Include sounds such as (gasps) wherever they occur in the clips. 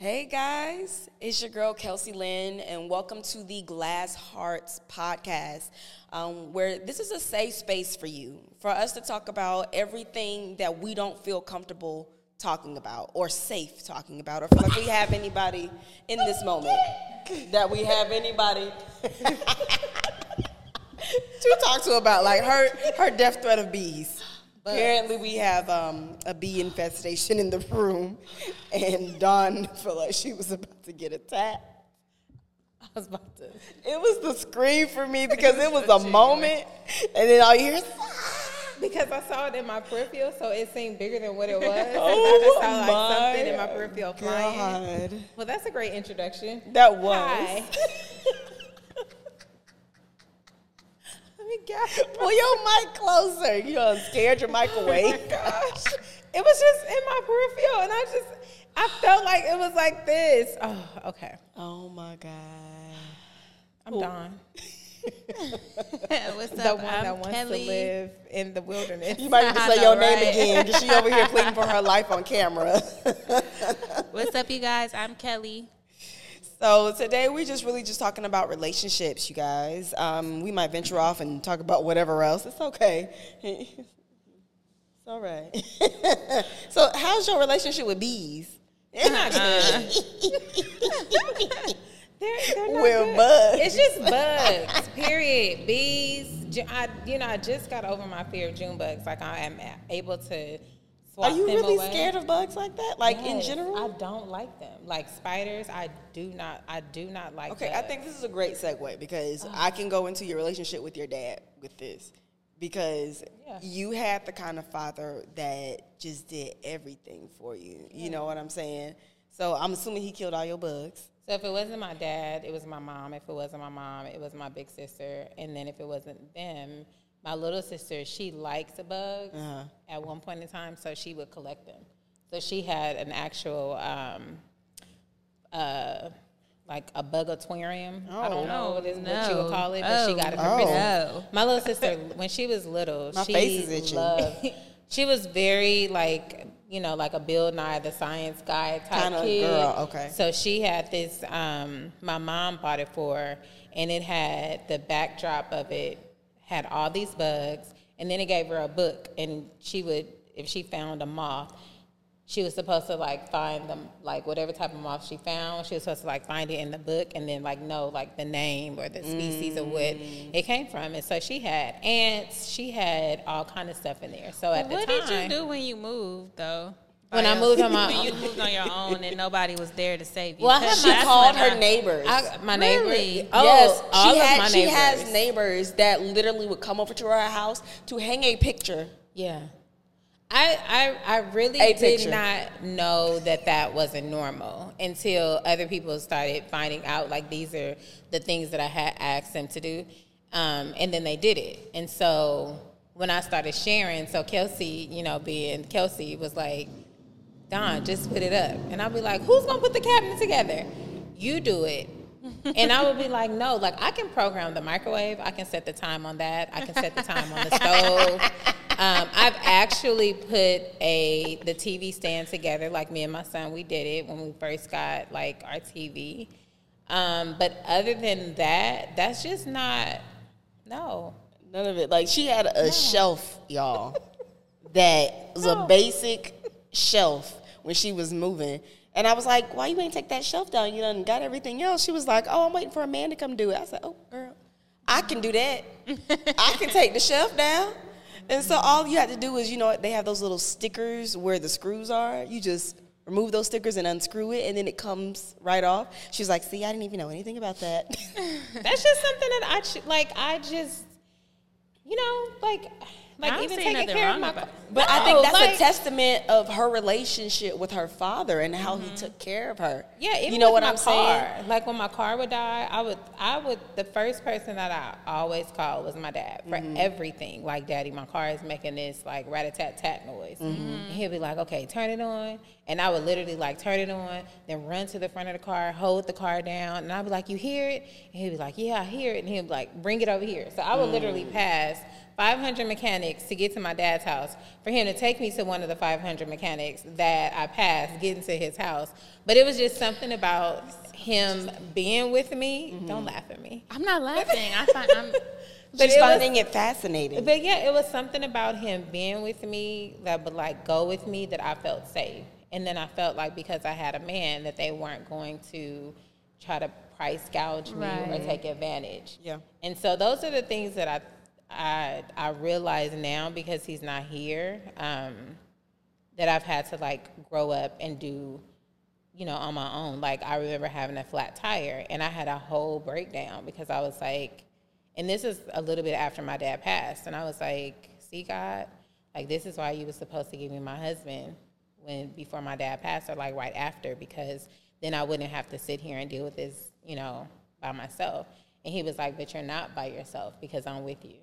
Hey guys, it's your girl Kelsie Lyn, and welcome to the Glass Hearts podcast, um, where this is a safe space for you, for us to talk about everything that we don't feel comfortable talking about, or safe talking about, or feel like we have anybody in this moment, that we have anybody (laughs) to talk to about, like her her death threat of bees. Apparently, we have um, a bee infestation in the room, and Dawn felt like she was about to get attacked. I was about to. It was the scream for me because it was a (laughs) moment, and then all you hear is, Because I saw it in my peripheral, so it seemed bigger than what it was. Oh (laughs) I just saw like my something in my peripheral flying. God. Well, that's a great introduction. That was. (laughs) Hi. Pull your mic closer. You done scared your mic away. (laughs) Oh gosh, it was just in my peripheral, and I just I felt like it was like this. Oh, okay. Oh my God. I'm done. (laughs) (laughs) What's The up? one I'm that wants Kelli. to live in the wilderness. You might have to say know, your name again because she over here pleading for her life on camera. What's up, you guys? I'm Kelli. So today we're just really just talking about relationships, you guys. Um, we might venture off and talk about whatever else. It's okay. It's all right. (laughs) so how's your relationship with bees? They're, not good. (laughs) they're not With good. bugs. It's just bugs. Period. Bees. I, you know, I just got over my fear of June bugs. Like I am able to. Are you really away. scared of bugs like that? Like in general? I don't like them. Like spiders, I do not. I do not like. Okay, I think this is a great segue because oh. I can go into your relationship with your dad with this. Because Yeah. you had the kind of father that just did everything for you. You know what I'm saying? So I'm assuming he killed all your bugs. So if it wasn't my dad, it was my mom. If it wasn't my mom, it was my big sister. And then if it wasn't them, my little sister, she likes bugs Uh-huh. at one point in time, so she would collect them. So she had an actual, um, uh, like a bugatorium. I don't know what, is, what you would call it, but she got it for Oh. Christmas. No. My little sister, when she was little, My she face is loved. (laughs) She was very like you know like a Bill Nye the Science Guy type Kinda kid. girl, okay. So she had this. Um, my mom bought it for her, and it had the backdrop of it had all these bugs, and then it gave her a book, and she would if she found a moth. She was supposed to like find them, like whatever type of moth she found. She was supposed to like find it in the book and then like know like the name or the species of what Mm. it came from. And so she had ants. She had all kind of stuff in there. So at What the time, What did you do when you moved, though? When I moved on my when (laughs) you moved on your own and nobody was there to save you. Well, I Because She called her I- neighbors. I, my Really? neighbor. Oh, yes, all she of had. my She neighbors. has neighbors that literally would come over to her house to hang a picture. Yeah. I, I, I really A did picture. not know that that wasn't normal until other people started finding out like these are the things that I had asked them to do. Um, and then they did it. And so when I started sharing, so Kelsie, you know, being Kelsie was like, Dawn, just put it up. And I'll be like, who's gonna put the cabinet together? You do it. and I would be like, no, like I can program the microwave. I can set the time on that. I can set the time on the stove. Um, I've actually put a the TV stand together. Like me and my son, we did it when we first got like our TV. Um, but other than that, that's just not. No, None of it. Like she had a shelf, y'all, that was a basic shelf when she was moving. And I was like, why you ain't take that shelf down? You done got everything else. She was like, oh, I'm waiting for a man to come do it. I said, oh, girl, I can do that. (laughs) I can take the shelf down. And so all you had to do is, you know, they have those little stickers where the screws are. You just remove those stickers and unscrew it, and then it comes right off. She's like, see, I didn't even know anything about that. (laughs) that's just something that I like. I just, you know, like, like I don't even taking nothing care of my. about it. But I think that's like- a testament of her relationship with her father and how he took care of her. Yeah, even you know with what my I'm car. saying? Like when my car would die, I would, I would. The first person that I always call was my dad for Mm-hmm. everything. Like, Daddy, my car is making this like rat a tat tat noise. Mm-hmm. And he'd be like, "Okay, turn it on," and I would literally like turn it on, then run to the front of the car, hold the car down, and I'd be like, "You hear it?" And he'd be like, "Yeah, I hear it," and he'd be like, "Bring it over here." So I would literally Mm. pass. 500 mechanics to get to my dad's house for him to take me to one of the 500 mechanics that I passed getting to his house. But it was just something about him being with me. Mm-hmm. Don't laugh at me. I'm not (laughs) laughing. I find I'm. But She's finding it fascinating. But yeah, it was something about him being with me that would like go with me that I felt safe. And then I felt like because I had a man that they weren't going to try to price gouge me or take advantage. Yeah. And so those are the things that I I I realize now because he's not here, um, that I've had to like grow up and do you know, on my own. Like I remember having a flat tire and I had a whole breakdown because I was like, and this is a little bit after my dad passed, and I was like, see God, like this is why you were supposed to give me my husband when before my dad passed or like right after because then I wouldn't have to sit here and deal with this, you know, by myself. And he was like, but you're not by yourself because I'm with you.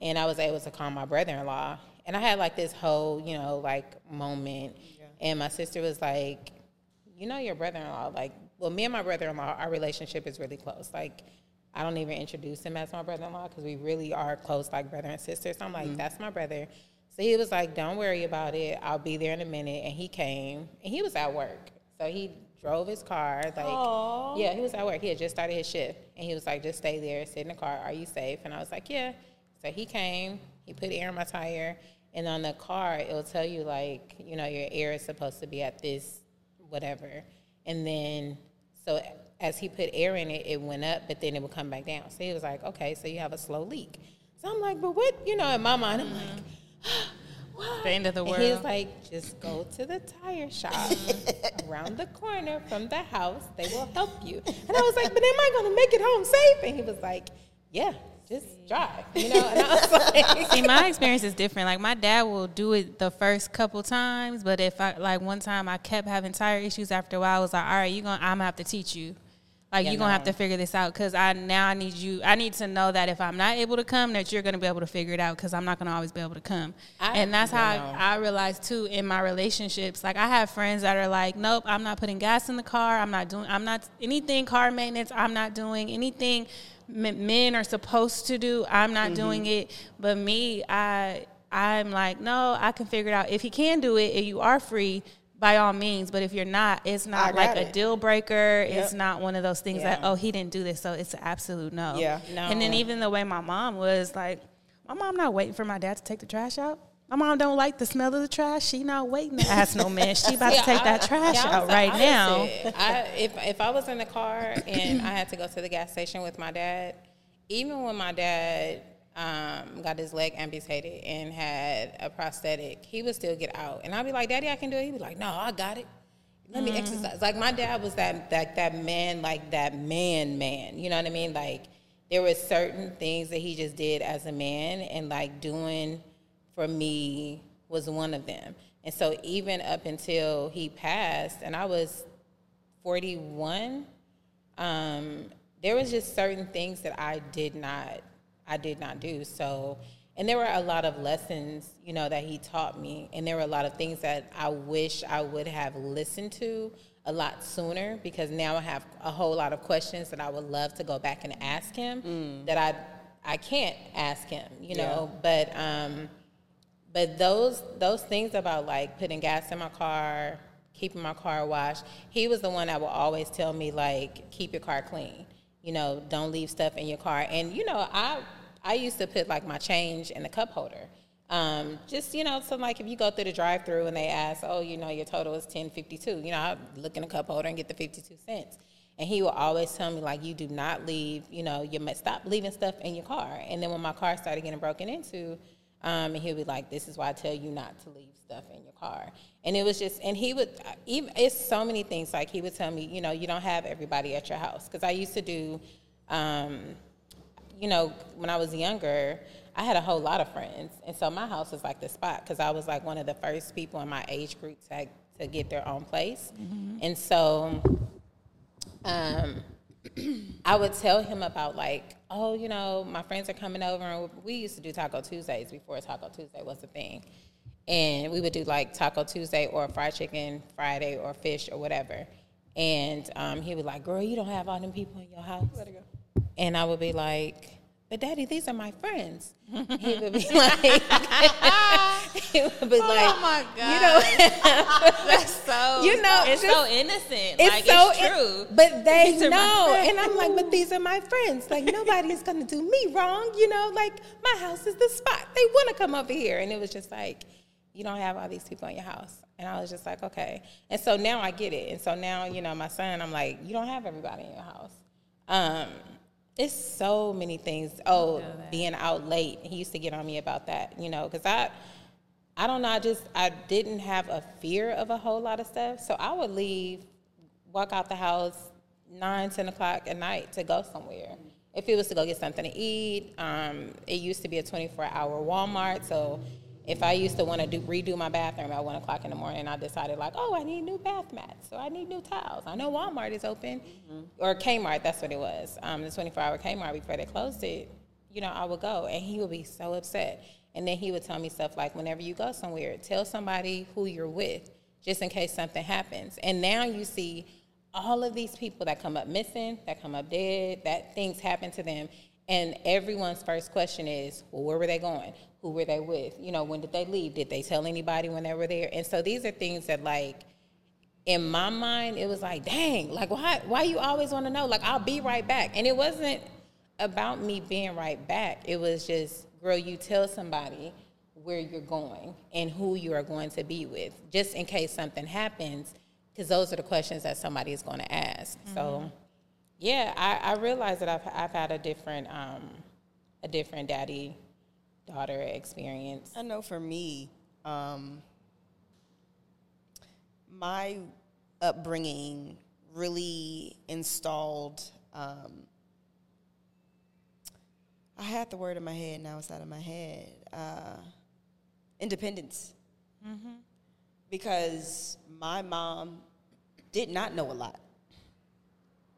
And I was able to call my brother-in-law. And I had like this whole, you know, like moment. And my sister was like, you know your brother-in-law like well me and my brother-in-law our relationship is really close. Like i don't even introduce him as my brother-in-law because we really are close like brother and sister. So i'm like mm-hmm. that's my brother. So he was like don't worry about it. I'll be there in a minute. And he came and he was at work. So he drove his car like yeah he was at work. He had just started his shift. And he was like just stay there sit in the car. Are you safe? And i was like yeah so he came he put air in my tire and on the car it'll tell you like you know your air is supposed to be at this whatever. And then, so as he put air in it, it went up, but then it would come back down. So he was like, okay, so you have a slow leak. So I'm like, but what, you know, in my mind, I'm like, (gasps) what? The end of the And he was like, just go to the tire shop (laughs) around the corner from the house. They will help you. And I was like, but am I going to make it home safe? And he was like, yeah, just drive, you (laughs) know? And I was like, See, my experience is different. Like my dad will do it the first couple times, but if I like one time I kept having tire issues after a while, I was like, all right, you gonna I'm gonna have to teach you. Like Yeah, you're gonna have to figure this out because I now I need you. I need to know that if I'm not able to come, that you're gonna be able to figure it out because I'm not gonna always be able to come. I- and that's how. I, I realized too in my relationships. Like I have friends that are like, nope, I'm not putting gas in the car. I'm not doing. I'm not anything car maintenance. I'm not doing anything men are supposed to do. I'm not mm-hmm. doing it. But me, I I'm like, no, I can figure it out. If he can do it and you are free, by all means. But if you're not, it's not got like a deal breaker. It's not one of those things that oh he didn't do this, so it's an absolute no. Yeah. No. And then even the way my mom was like, my mom not waiting for my dad to take the trash out. My mom don't like the smell of the trash. She not waiting to (laughs) ask no man. She about to take I- that trash yeah, out right I now. I, if if I was in the car and I had to go to the gas station with my dad, even when my dad um, got his leg amputated and had a prosthetic, he would still get out, and I'd be like, "Daddy, I can do it." He'd be like, "No, I got it. Let me exercise." Like my dad was that that that man, like that man, man. You know what I mean? Like there were certain things that he just did as a man, and like doing for me was one of them. And so even up until he passed, and I was 41, um, there was just certain things that I did not, I did not do. So, and there were a lot of lessons, you know, that he taught me, and there were a lot of things that I wish I would have listened to a lot sooner because now I have a whole lot of questions that I would love to go back and ask him that I I can't ask him, you know. But um, but those those things about like putting gas in my car, keeping my car washed, he was the one that would always tell me like keep your car clean. You know, don't leave stuff in your car. And you know, I I used to put like my change in the cup holder. Um, just you know, so like if you go through the drive-through and they ask, oh, you know, your total is ten fifty-two. You know, I look in the cup holder and get the fifty-two cents. And he will always tell me like, you do not leave. You know, you must stop leaving stuff in your car. And then when my car started getting broken into, um, and he'll be like, "This is why I tell you not to leave stuff in your car." And it was just, and he would, even it's so many things. Like he would tell me, you know, you don't have everybody at your house because I used to do, um, you know, when I was younger, I had a whole lot of friends, and so my house was like the spot because I was like one of the first people in my age group to to get their own place, and so um, I would tell him about like, oh, you know, my friends are coming over, and we used to do Taco Tuesdays before Taco Tuesday was a thing, and we would do like Taco Tuesday or fried chicken Friday or fish or whatever, and um, he would like, girl, you don't have all them people in your house, and I would be like, but daddy, these are my friends. (laughs) he would be like, (laughs) he would be like, oh my god, you know, (laughs) that's so You know, it's just- so innocent. it's like so it's true. but they These know, and I'm like, but these are my friends. Like nobody's gonna do me wrong, you know. Like my house is the spot. They want to come over here, and it was just like, you don't have all these people in your house, and I was just like, okay. And so now I get it, and so now you know my son. I'm like, you don't have everybody in your house. Um, it's so many things. Oh, being out late. He used to get on me about that, you know, because I. I don't know. I just I didn't have a fear of a whole lot of stuff, so I would leave, walk out the house nine, ten o'clock at night to go somewhere. If it was to go get something to eat, um, it used to be a twenty-four hour Walmart. So if I used to want to do redo my bathroom at one o'clock in the morning, I decided like, oh, I need new bath mats, so I need new towels. I know Walmart is open, or Kmart. That's what it was. Um, the twenty-four hour Kmart before they closed it. You know, I would go, and he would be so upset. And then he would tell me stuff like, whenever you go somewhere, tell somebody who you're with, just in case something happens. And now you see all of these people that come up missing, that come up dead, that things happen to them. And everyone's first question is, well, where were they going? Who were they with? You know, when did they leave? Did they tell anybody when they were there? And so these are things that, like, in my mind, it was like, dang, like, why, why you always want to know? Like, I'll be right back. And it wasn't about me being right back. It was just, girl, you tell somebody where you're going and who you are going to be with, just in case something happens, because those are the questions that somebody is going to ask. So, mm-hmm. Yeah, I, I realize that I've, I've had a different, um, a different daddy daughter experience. I know for me, um, my upbringing really installed. Um, I had the word in my head, now it's out of my head. Uh, independence. Because my mom did not know a lot.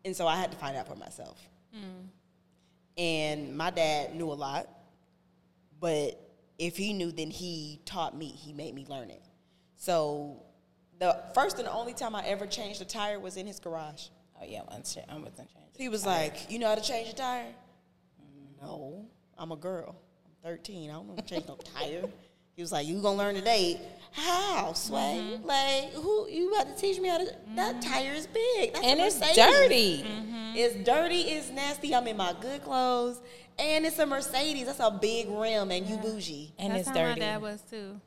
And so I had to find out for myself. Mm. And my dad knew a lot, but if he knew, then he taught me. He made me learn it. So the first and the only time I ever changed a tire was in his garage. Oh yeah, I wasn't I wasn't changing. He was like, "You know how to change a tire?" No, I'm a girl. I'm 13. I don't know how to change no tire. (laughs) He was like, "You gonna learn today? How, Sway? Mm-hmm. Like, who? You about to teach me how to? That mm-hmm. tire is big, That's and it's Mercedes. dirty. Mm-hmm. Mm-hmm. It's dirty. It's nasty. I'm in my good clothes, and it's a Mercedes. That's a big rim, and you bougie, And That's it's how dirty. my dad was too.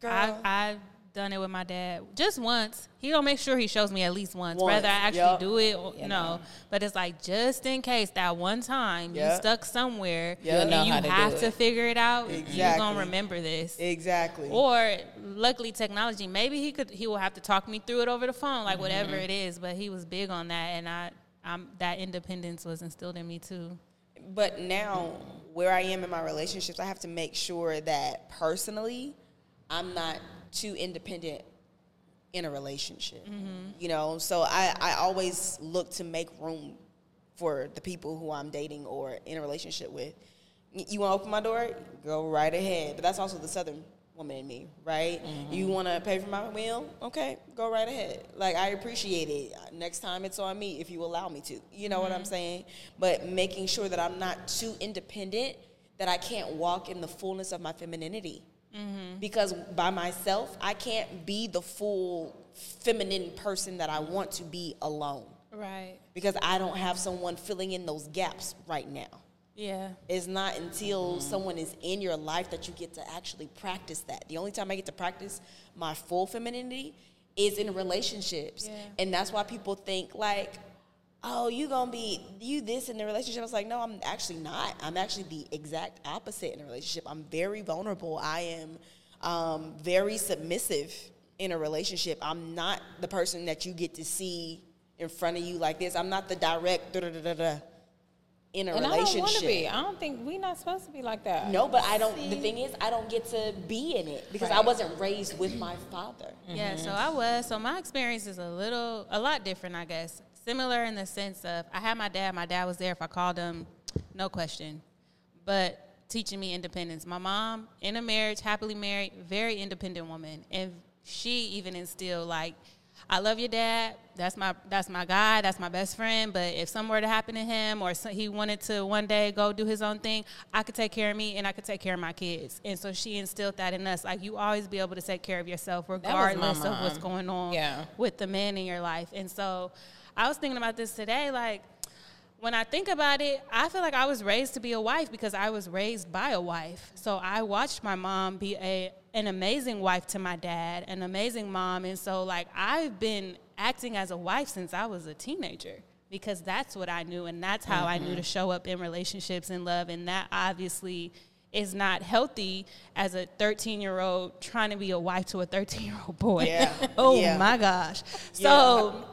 girl. I I've done it with my dad just once. He don't make sure he shows me at least once, Once, whether I actually yup. do it or You no. know. But it's like just in case that one time you Yep. stuck somewhere You'll and you to have to it. figure it out, you're gonna remember this. exactly. Or luckily technology, maybe he could he will have to talk me through it over the phone, like whatever Mm-hmm. it is. But he was big on that, and I I'm, that independence was instilled in me too. but now where I am in my relationships, I have to make sure that personally, I'm not too independent in a relationship. Mm-hmm. You know, so I, I always look to make room for the people who I'm dating or in a relationship with. You want to open my door? Go right ahead. But that's also the southern woman in me, right? Mm-hmm. You want to pay for my meal? Okay, go right ahead. Like I appreciate it. Next time it's on me if you allow me to. You know what I'm mm-hmm. saying? But making sure that I'm not too independent that I can't walk in the fullness of my femininity. Mm-hmm. Because by myself, I can't be the full feminine person that I want to be alone. Right. Because I don't have someone filling in those gaps right now. Yeah. It's not until someone is in your life that you get to actually practice that. The only time I get to practice my full femininity is in relationships. Yeah. And that's why people think like, oh, you gonna be you this in the relationship. I was like, no, I'm actually not. I'm actually the exact opposite in a relationship. I'm very vulnerable. I am um, very submissive in a relationship. I'm not the person that you get to see in front of you like this. I'm not the direct da da da da da in a And I don't want to be. I don't think we're not supposed to be like that. No, but I don't. The thing is, I don't get to be in it because I wasn't raised with my father. Yeah, so I was. So my experience is a little, a lot different, I guess. Similar in the sense of I had my dad. My dad was there if I called him, no question. But teaching me independence. My mom in a marriage, happily married, very independent woman, and she even instilled like I love your dad. That's my that's my guy. That's my best friend. But if something were to happen to him, or he wanted to one day go do his own thing, I could take care of me and I could take care of my kids. And so she instilled that in us. Like you always be able to take care of yourself, regardless of what's going on Yeah. with the man in your life. And so I was thinking about this today, like when I think about it, I feel like I was raised to be a wife because I was raised by a wife. So I watched my mom be a an amazing wife to my dad, an amazing mom, and so like I've been acting as a wife since I was a teenager because that's what I knew and that's how I knew mm-hmm. to show up in relationships and love and that obviously is not healthy as a 13 year old trying to be a wife to a 13 year old boy. Yeah. (laughs) oh Yeah. my gosh. So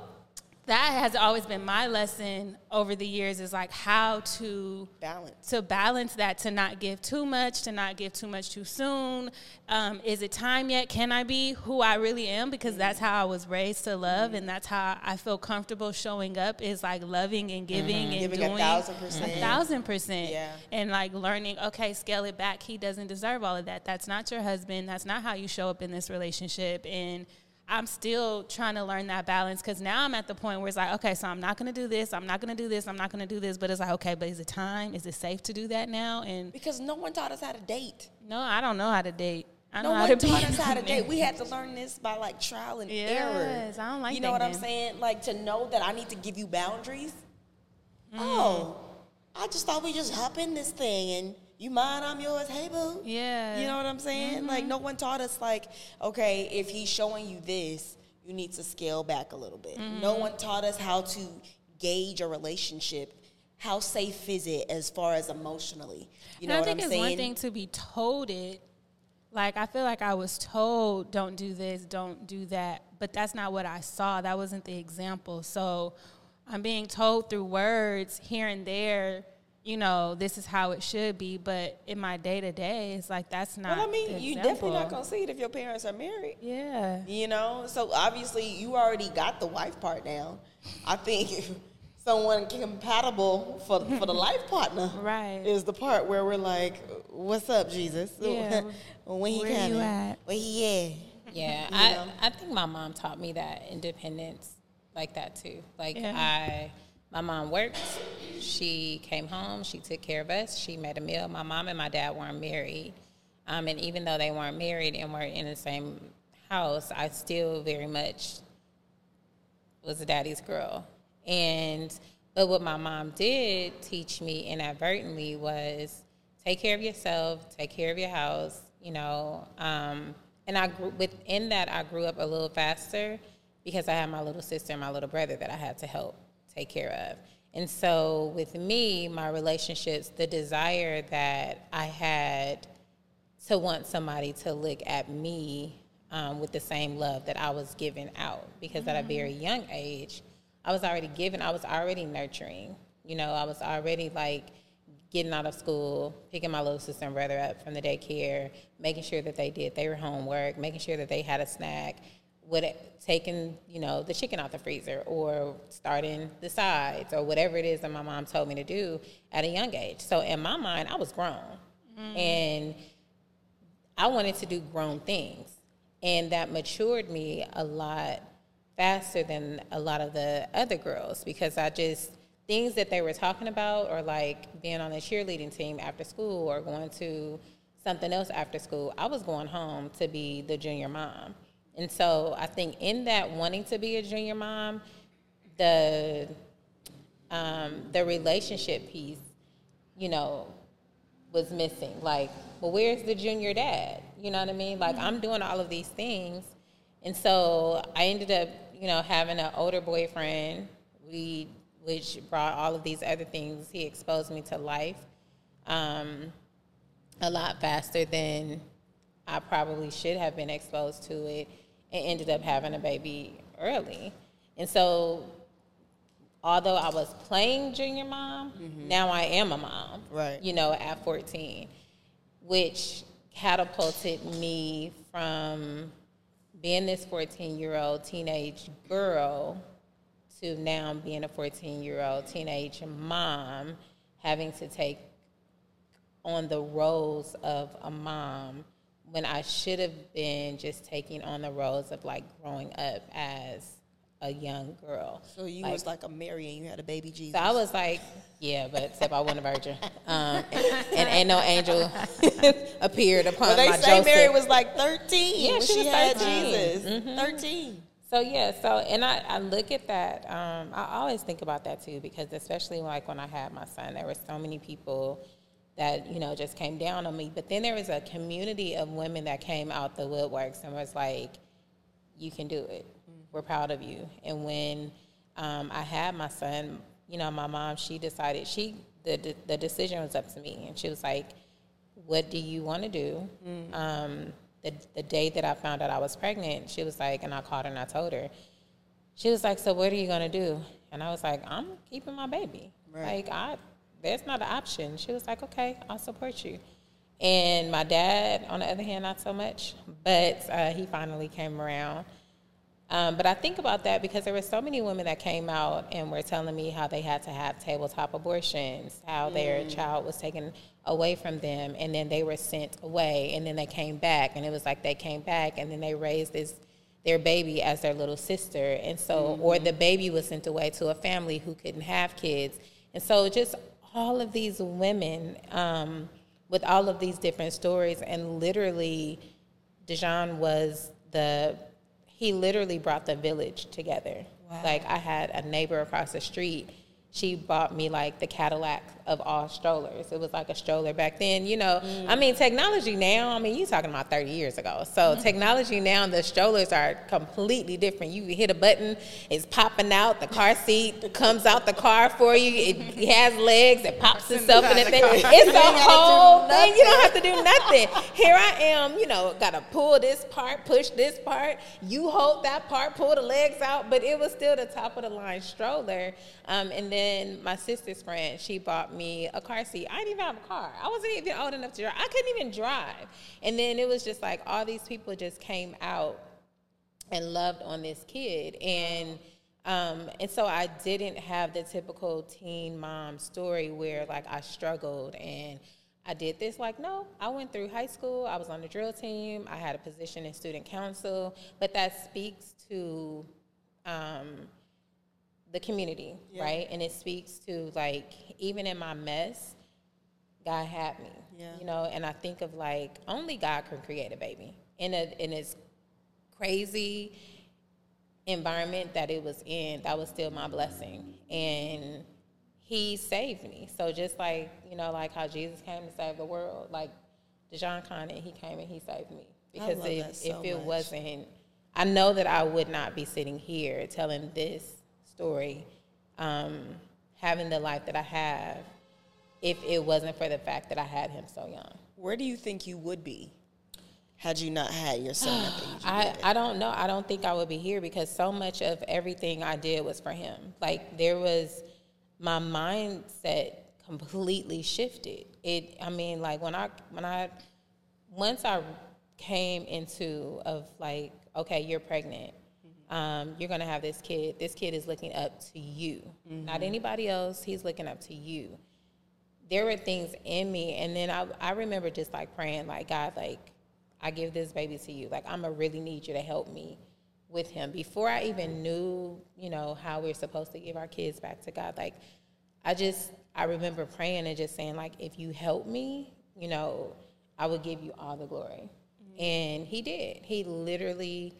that has always been my lesson over the years is like how to Balance. to balance that to not give too much to not give too much too soon. Um, is it time yet? Can i be who i really am? Because that's mm-hmm. how i was raised to love mm-hmm. and that's how i feel comfortable showing up is like loving and giving mm-hmm. and Giving a thousand percent. a thousand percent. Yeah. and like learning okay scale it back. He doesn't deserve all of that. That's not your husband. That's not how you show up in this relationship. And I'm still trying to learn that balance because now I'm at the point where it's like, okay, so I'm not going to do this, I'm not going to do this, I'm not going to do this, but it's like, okay, but is it time? Is it safe to do that now? And Because no one taught us how to date. no, I don't know how to date. I No one to taught us how to date. We had to learn this by like trial and Yes, error. I don't like You know what I'm saying? Like to know that I need to give you boundaries. Mm. Oh, I just thought we just hop in this thing and you mine, I'm yours. Hey boo. Yeah. You know what I'm saying? Mm-hmm. Like no one taught us like, okay, if he's showing you this, you need to scale back a little bit. No mm-hmm. one taught us how to gauge a relationship. How safe is it as far as emotionally? You know and I what think I'm it's saying? one thing to be told it. Like I feel like I was told, don't do this, don't do that, but that's not what I saw. That wasn't the example. So I'm being told through words here and there, you know, this is how it should be. But in my day to day, it's like that's not. Well, I mean, the you definitely not gonna see it if your parents are married. Yeah. You know, so obviously you already got the wife part down. I think (laughs) someone compatible for for the life partner, Right. is the part where we're like, "What's up, Jesus? Yeah. (laughs) when he Where you coming? at?" Where he at?" Yeah, You I, know? I think my mom taught me that independence like that too. Like Yeah. I, my mom worked. She came home. She took care of us. She made a meal. My mom and my dad weren't married, um, and even though they weren't married and weren't in the same house, I still very much was a daddy's girl. And but what my mom did teach me inadvertently was take care of yourself, take care of your house, you know. Um, and I grew within that I grew up a little faster because I had my little sister and my little brother that I had to help take care of. And so with me, my relationships, the desire that I had to want somebody to look at me um, with the same love that I was giving out because at a very young age, I was already giving, I was already nurturing. You know, I was already like getting out of school, picking my little sister and brother up from the daycare, making sure that they did their homework, making sure that they had a snack, what taking you know the chicken out the freezer or starting the sides or whatever it is that my mom told me to do at a young age. So in my mind, I was grown, mm. and I wanted to do grown things, and that matured me a lot faster than a lot of the other girls because I just things that they were talking about or like being on the cheerleading team after school or going to something else after school. I was going home to be the junior mom. And so I think in that wanting to be a junior mom, the um, the relationship piece, you know, was missing. Like, well, where's the junior dad? You know what I mean? Like, I'm doing all of these things. And so I ended up, you know, having an older boyfriend, we, which brought all of these other things. He exposed me to life um, a lot faster than I probably should have been exposed to it and ended up having a baby early. And so, although I was playing junior mom, mm-hmm. now I am a mom. Right. You know, at 14, which catapulted me from being this 14 year old teenage girl to now being a 14 year old teenage mom, having to take on the roles of a mom when I should have been just taking on the roles of like growing up as a young girl. So you Like- was like a Mary and you had a baby Jesus. So I was like, yeah, but except I wasn't a virgin, (laughs) um, and, and ain't no angel (laughs) appeared upon But they my say Joseph. Mary was like 13 Yeah, when she she, had 13. Jesus. 13. So yeah, so and I, I look at that. Um, I always think about that too because especially like when I had my son, there were so many people that you know just came down on me. But then there was a community of women that came out the woodworks and was like, "You can do it. We're proud of you." And when um, I had my son, you know, my mom she decided she the the decision was up to me, and she was like, "What do you want to do?" Um, the the day that I found out I was pregnant, she was like, and I called her and I told her. She was like, "So what are you gonna do?" And I was like, "I'm keeping my baby. Right. Like I, that's not an option." She was like, "Okay, I'll support you." And my dad, on the other hand, not so much, but uh, he finally came around. Um, but I think about that because there were so many women that came out and were telling me how they had to have tabletop abortions, how their child was taken away from them, and then they were sent away, and then they came back, and it was like they came back, and then they raised this their baby as their little sister, and so or the baby was sent away to a family who couldn't have kids, and so just all of these women um, with all of these different stories, and literally, Dijon was the he literally brought the village together. Like I had a neighbor across the street. She bought me like the Cadillac of all strollers. It was like a stroller back then, you know. I mean, technology now. I mean, you're talking about thirty years ago. So technology now, the strollers are completely different. You hit a button, it's popping out. The car seat (laughs) comes out the car for you. It has legs. It pops itself in the thing. It's a (laughs) whole thing. You don't have to do nothing. Here I am. You know, got to pull this part, push this part. You hold that part, pull the legs out. But it was still the top of the line stroller. Um, and then my sister's friend, she bought me a car seat. I didn't even have a car. I wasn't even old enough to drive. I couldn't even drive. And then it was just like all these people just came out and loved on this kid and um, and so I didn't have the typical teen mom story where like I struggled and I did this like no I went through high school I was on the drill team I had a position in student council but that speaks to um, the community right and it speaks to like even in my mess God had me Yeah. you know and I think of like only God can create a baby in a in its crazy environment that it was in, that was still my blessing. And he saved me. So just like, you know, like how Jesus came to save the world, like Dejon Conant, he came and he saved me. Because if, so if it much. wasn't, I know that I would not be sitting here telling this story, um, having the life that I have, if it wasn't for the fact that I had him so young. Where do you think you would be had you not had your son at the age (sighs) I. I don't know. I don't think I would be here because so much of everything I did was for him. Like there was my mindset completely shifted. It I mean like when I when I once I came into of like okay, you're pregnant. Um, you're gonna have this kid. This kid is looking up to you, not anybody else. He's looking up to you. There were things in me and then I, I remember just like praying like god like i give this baby to you. Like i'm gonna really need you to help me with him. Before i even knew you know how we're supposed to give our kids back to god like i just i remember praying and just saying like if you help me you know i will give you all the glory. And he did. He literally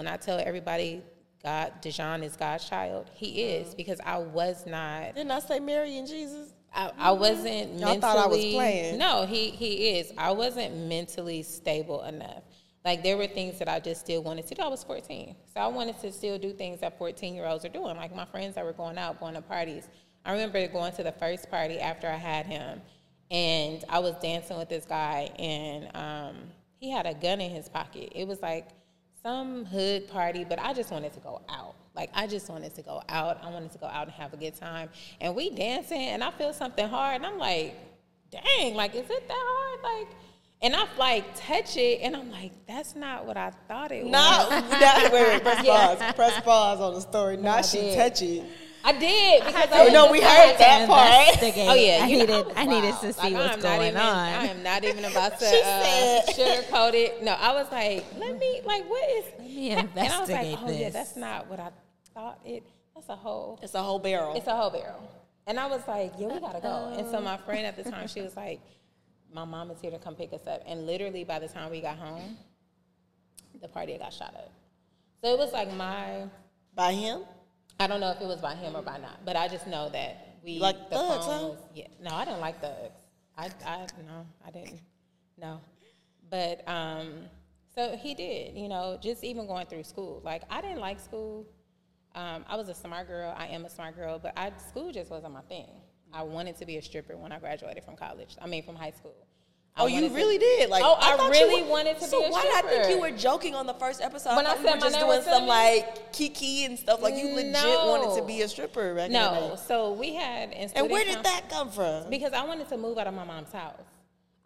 when i tell everybody god Dijon is god's child he is because i was not Didn't I say Mary and Jesus? I, I wasn't Y'all mentally. thought I was playing. No, he he is. I wasn't mentally stable enough. Like there were things that I just still wanted to do. I was 14, so I wanted to still do things that 14 year olds are doing. Like my friends that were going out, going to parties. I remember going to the first party after I had him, and I was dancing with this guy, and um, he had a gun in his pocket. It was like some hood party, but I just wanted to go out. Like I just wanted to go out. I wanted to go out and have a good time. And we dancing, and I feel something hard, and I'm like, dang, like is it that hard? Like, and I like touch it, and I'm like, that's not what I thought it No, was. (laughs) that, wait, wait, press (laughs) pause. Press pause on the story. Not she did. touch it. I I did because to I was no, just we like- heard that part. Oh yeah, I you needed. was I needed to see Like, what's I'm not going even, on. I am not even about (laughs) to She uh, said- sugarcoat it. No, I was like, let me like, what is? Let me and I was like, investigate oh yeah, that's not what I thought. It that's a whole. It's a whole barrel. It's a whole barrel. And I was like, yeah, we gotta go. And so my friend at the time, she was like, my mom is here to come pick us up. And literally by the time we got home, the party had got shot up. So it was like my, By him? I don't know if it was by him or by not, but I just know that we, You like the thugs, phone huh? yeah, no, I didn't like thugs. I, I, no, I didn't, no. But, um, so he did, you know, just even going through school. Like, I didn't like school. Um, I was a smart girl. I am a smart girl, but I, school just wasn't my thing. I wanted to be a stripper when I graduated from college. I mean, from high school. Oh, I Oh, you wanted to- really did? Like, Oh, I thought really were- wanted to so be a stripper. So, why did I think you were joking on the first episode? When I I said you were my just name doing was some like kiki and stuff. Like you legit wanted to be a stripper Right No, so we had And where did coun- that come from? Because I wanted to move out of my mom's house.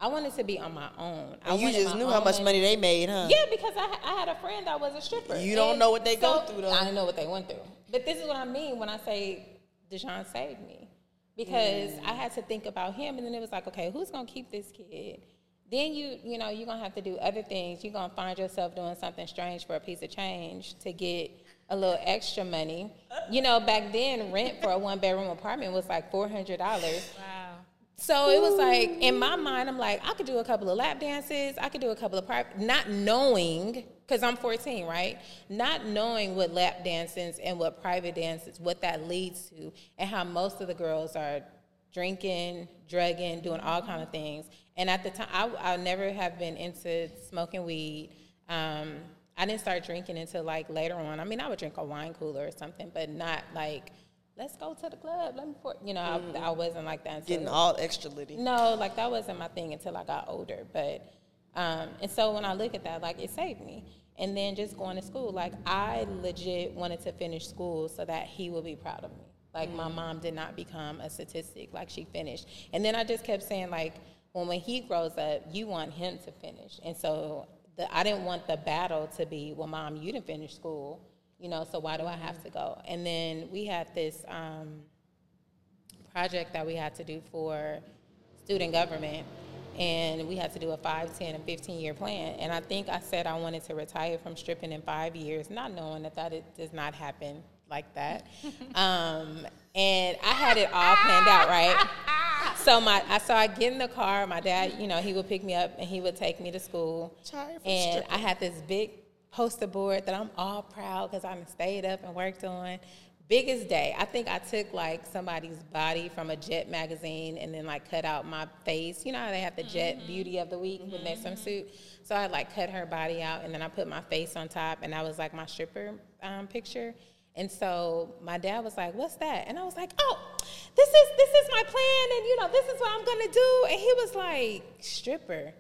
I wanted to be on my own. I And you just knew how much money they made, huh? Yeah, because I, I had a friend that was a stripper. You don't know what they go through, though. I didn't know what they went through. But this is what I mean when I say Deshaun saved me. Because Mm. I had to think about him and then it was like, okay, who's gonna keep this kid? Then you, you know, you're gonna have to do other things. You're gonna find yourself doing something strange for a piece of change to get a little extra money. You know, back then rent for a one bedroom apartment was like four hundred dollars. Wow. So it was like in my mind, I'm like, I could do a couple of lap dances, I could do a couple of private, not knowing, because I'm 14, right? Not knowing what lap dances and what private dances, what that leads to, and how most of the girls are drinking, drugging, doing all kind of things. And at the time, I, I never have been into smoking weed. Um, I didn't start drinking until like later on. I mean, I would drink a wine cooler or something, but not like, let's go to the club. Let me, pour, you know, I, I wasn't like that. until- Getting all extra litty. no, like that wasn't my thing until I got older. But um, and so when I look at that, like it saved me. And then just going to school, like I legit wanted to finish school so that he would be proud of me. Like my mom did not become a statistic, like she finished. And then I just kept saying, like, when when he grows up, you want him to finish. And so the, I didn't want the battle to be, well, mom, you didn't finish school, you know, so why do I have to go? And then we had this. Um, project that we had to do for student government and we had to do a 5 10 and 15 year plan. And i think i said i wanted to retire from stripping in five years not knowing that that it does not happen like that. (laughs) Um, and i had it all planned out right? So my I, so i get in the car my dad you know he would pick me up and he would take me to school. And stripping. i had this big poster board that i'm all proud because i stayed up and worked on biggest day i think i took like somebody's body from a jet magazine and then like cut out my face. You know how they have the jet beauty of the week with their swimsuit? So i like cut her body out and then i put my face on top and that was like my stripper um, picture. And so my dad was like what's that? And i was like oh this is this is my plan and you know this is what i'm gonna do. And he was like stripper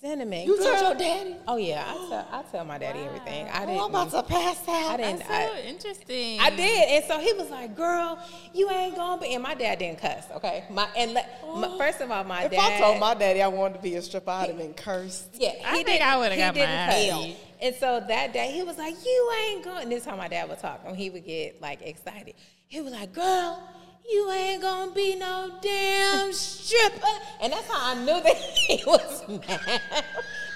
cinnamon You told your daddy? oh yeah i tell, I tell my daddy everything i Oh, didn't I'm about to pass out. I didn't. That's so I, interesting. I did, and so he was like, "Girl, you ain't gonna be." And my dad didn't cuss, okay? My and le, my, oh. first of all, my If dad. If I told my daddy I wanted to be a stripper, I'd have been cursed. yeah, I he think didn't- I would've he got my didn't ass cuss. And so that day, he was like, "You ain't going." And this is how my dad would talk, and he would get like excited. He was like, "Girl." You ain't gonna be no damn stripper. And that's how I knew that (laughs) he was mad.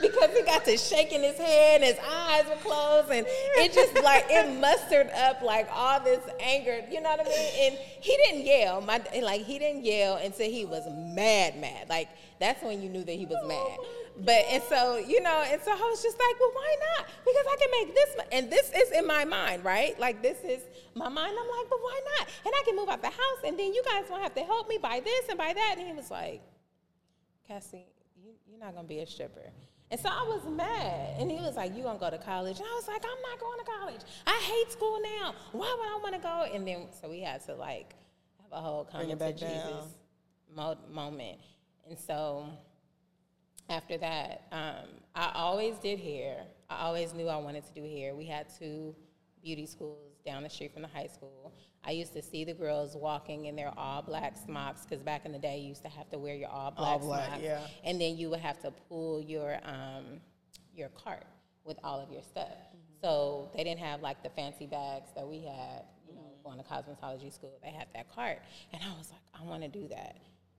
Because he got to shaking his head and his eyes were closed and it just like it mustered up like all this anger, you know what I mean? And he didn't yell. My like he didn't yell and until he was mad, mad. Like that's when you knew that he was mad. But and so you know, and so I was just like, well, why not? Because I can make this, and this is in my mind, right? Like this is my mind. I'm like, but why not? And I can move out the house, and then you guys won't have to help me buy this and buy that. And he was like, Cassie, you, you're not gonna be a stripper. And so I was mad. And he was like, You gonna go to college? And I was like, I'm not going to college. I hate school now. Why would I wanna go? And then so we had to like have a whole come Bring it into back Jesus mo- moment. And so after that, um, I always did hair. I always knew I wanted to do hair. We had two beauty schools down the street from the high school. I used to see the girls walking in their all black smocks because back in the day you used to have to wear your all black All black, smocks, yeah. and then you would have to pull your um, your cart with all of your stuff. So they didn't have like the fancy bags that we had, you know, going to cosmetology school. They had that cart, and I was like, I want to do that.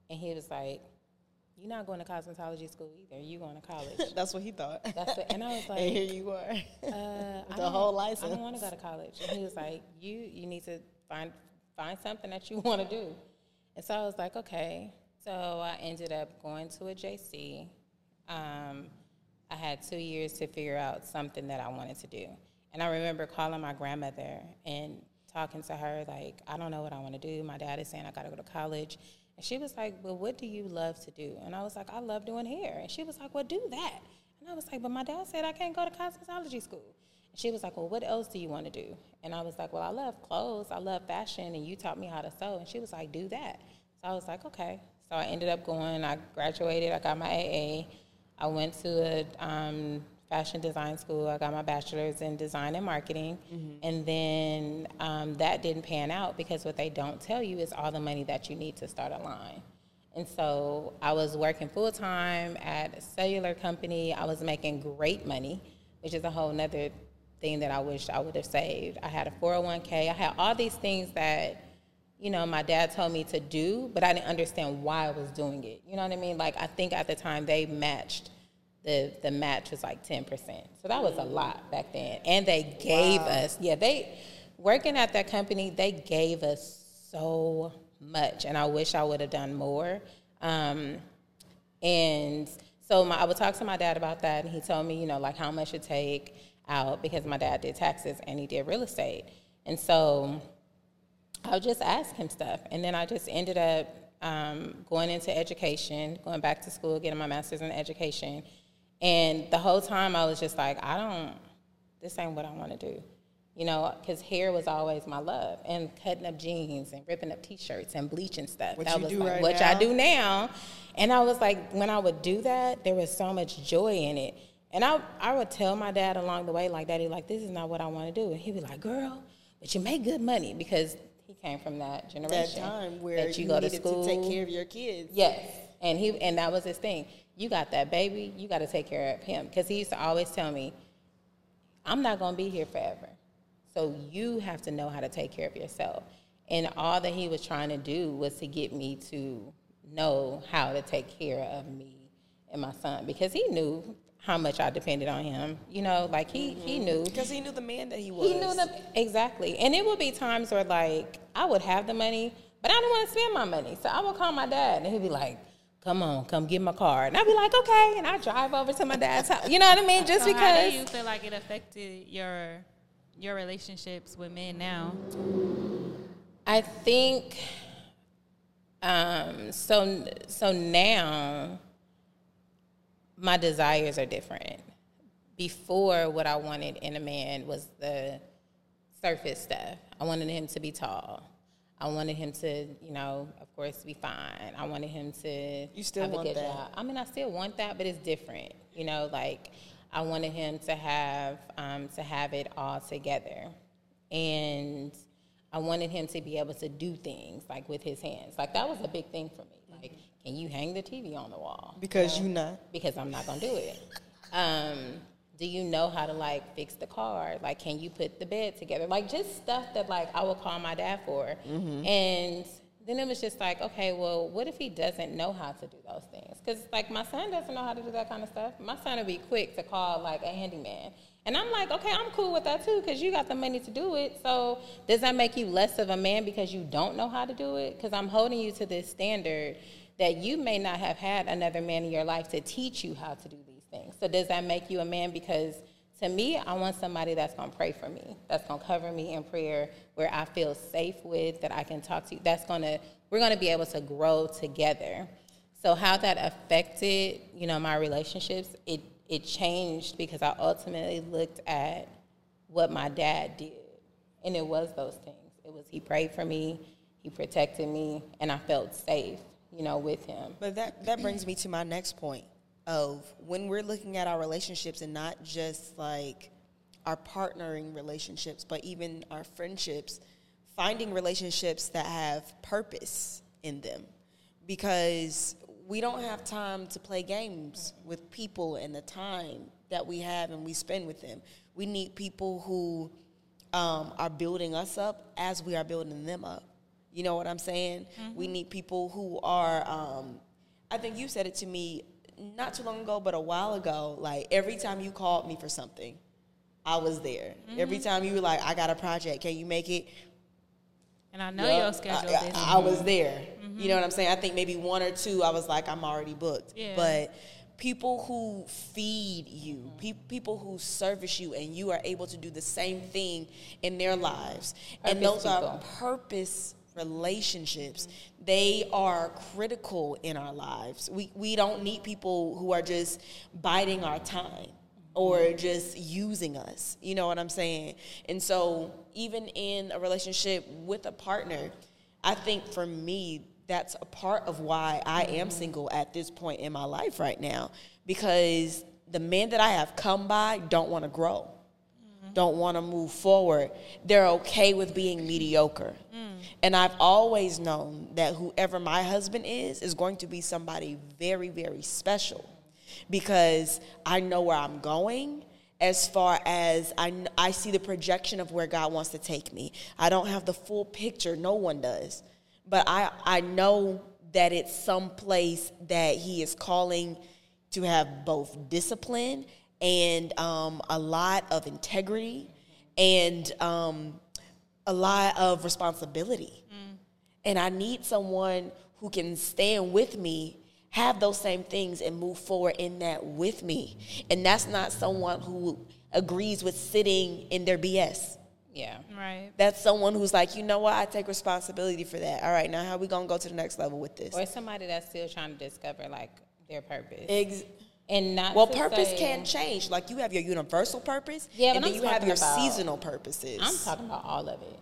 And he was like, You're not going to cosmetology school either. You going to college. (laughs) That's what he thought. That's it. And I was like, (laughs) and here you are. uh, (laughs) the whole I license. don't want to go to college. And he was like, you you need to find find something that you (laughs) want to do. And so I was like, okay. So I ended up going to a JC. Um, I had two years to figure out something that I wanted to do. And I remember calling my grandmother and talking to her, like, I don't know what I want to do. My dad is saying I got to go to college. And she was like, Well, what do you love to do? And I was like, I love doing hair. And she was like, Well, do that. And I was like, But my dad said I can't go to cosmetology school. She was like, Well, what else do you want to do? And I was like, Well, I love clothes. I love fashion. And you taught me how to sew. And she was like, Do that. So I was like, Okay. So I ended up going. I graduated. I got my AA. I went to a um, fashion design school. I got my bachelor's in design and marketing. And then um, that didn't pan out because what they don't tell you is all the money that you need to start a line. And so I was working full time at a cellular company. I was making great money, which is a whole nother thing that I wish I would have saved. I had a 401k. I had all these things that, you know, my dad told me to do, but I didn't understand why I was doing it. You know what I mean? Like I think at the time they matched the the match was like 10%. So that was a lot back then. And they gave us, yeah, they working at that company, they gave us so much and I wish I would have done more. Um, and so my, I would talk to my dad about that, and he told me, you know, like how much it take out because my dad did taxes and he did real estate. And so I would just ask him stuff. And then I just ended up um, going into education, going back to school, getting my master's in education. And the whole time I was just like, I don't, this ain't what I want to do. You know, because hair was always my love, and cutting up jeans and ripping up T-shirts and bleaching stuff. What that was like, right what now? I do now. And I was like, when I would do that, there was so much joy in it. And I, I would tell my dad along the way, like, Daddy, like, this is not what I want to do. And he'd be like, girl, but you make good money because he came from that That generation. time where that you, go to school. to take care of your kids. Yes, and he and that was his thing. You got that baby, you got to take care of him because he used to always tell me, "I'm not gonna be here forever, so you have to know how to take care of yourself." And all that he was trying to do was to get me to know how to take care of me and my son because he knew how much I depended on him. You know, like he he knew Because he knew the man that he was. he knew the exactly, and it would be times where like I would have the money, but I didn't want to spend my money, so I would call my dad, and he'd be like, "Come on, come get my car, and I'd be like, "Okay," and I drive over to my dad's house. You know what I mean? Just So how do because you feel like it affected your your relationships with men now? I think um, so. So now my desires are different. Before, what I wanted in a man was the surface stuff. I wanted him to be tall. I wanted him to, you know, of course, be fine. I wanted him to You still have want a good that? job. I mean, I still want that, but it's different. You know, like I wanted him to have um, to have it all together, and I wanted him to be able to do things like with his hands. Like that was a big thing for me. Like, can you hang the TV on the wall? Because you not. because I'm not gonna do it. Um, do you know how to like fix the car? Like, can you put the bed together? Like, just stuff that like I would call my dad for. And then it was just like, okay, well, what if he doesn't know how to do those things? Because like my son doesn't know how to do that kind of stuff. My son would be quick to call like a handyman. And I'm like, okay, I'm cool with that too, because you got the money to do it. So does that make you less of a man because you don't know how to do it? Because I'm holding you to this standard that you may not have had another man in your life to teach you how to do these things. So does that make you a man? Because to me, I want somebody that's gonna pray for me, that's gonna cover me in prayer, where I feel safe with, that I can talk to. That's gonna we're gonna be able to grow together. So how that affected, you know, my relationships, it it changed because I ultimately looked at what my dad did. And it was those things. It was he prayed for me, he protected me, and I felt safe, you know, with him. But that that brings me to my next point of when we're looking at our relationships and not just like our partnering relationships, but even our friendships, finding relationships that have purpose in them. Because we don't have time to play games with people and the time that we have and we spend with them. We need people who um, are building us up as we are building them up. You know what I'm saying? We mm-hmm. need people who are. Um, I think you said it to me not too long ago, but a while ago. Like every time you called me for something, I was there. Every mm-hmm. time you were like, "I got a project, can you make it?" And I know Yup. your schedule I. I, I was there. You know mm-hmm. what I'm saying? I think maybe one or two, I was like, I'm already booked. Yeah. But people who feed you, pe- people who service you, and you are able to do the same thing in their lives, and Purpose those are purpose relationships. They are critical in our lives. We we don't need people who are just biding our time or just using us. You know what I'm saying? And so even in a relationship with a partner, I think for me that's a part of why I am single at this point in my life right now because the men that I have come by don't want to grow don't want to move forward. They're okay with being mediocre. Mm. And I've always known that whoever my husband is is going to be somebody very, very special because I know where I'm going as far as I, I see the projection of where God wants to take me. I don't have the full picture, no one does. But I, I know that it's some place that He is calling to have both discipline and um, a lot of integrity and um, a lot of responsibility. And I need someone who can stand with me, have those same things, and move forward in that with me. And that's not someone who agrees with sitting in their BS. Yeah. Right. That's someone who's like, you know what, I take responsibility for that. All right, now how we gonna go to the next level with this? Or somebody that's still trying to discover like their purpose. Ex- and not well, purpose say- can change. Like you have your universal purpose, Yeah, and then I'm you have your about- seasonal purposes. I'm talking about all of it.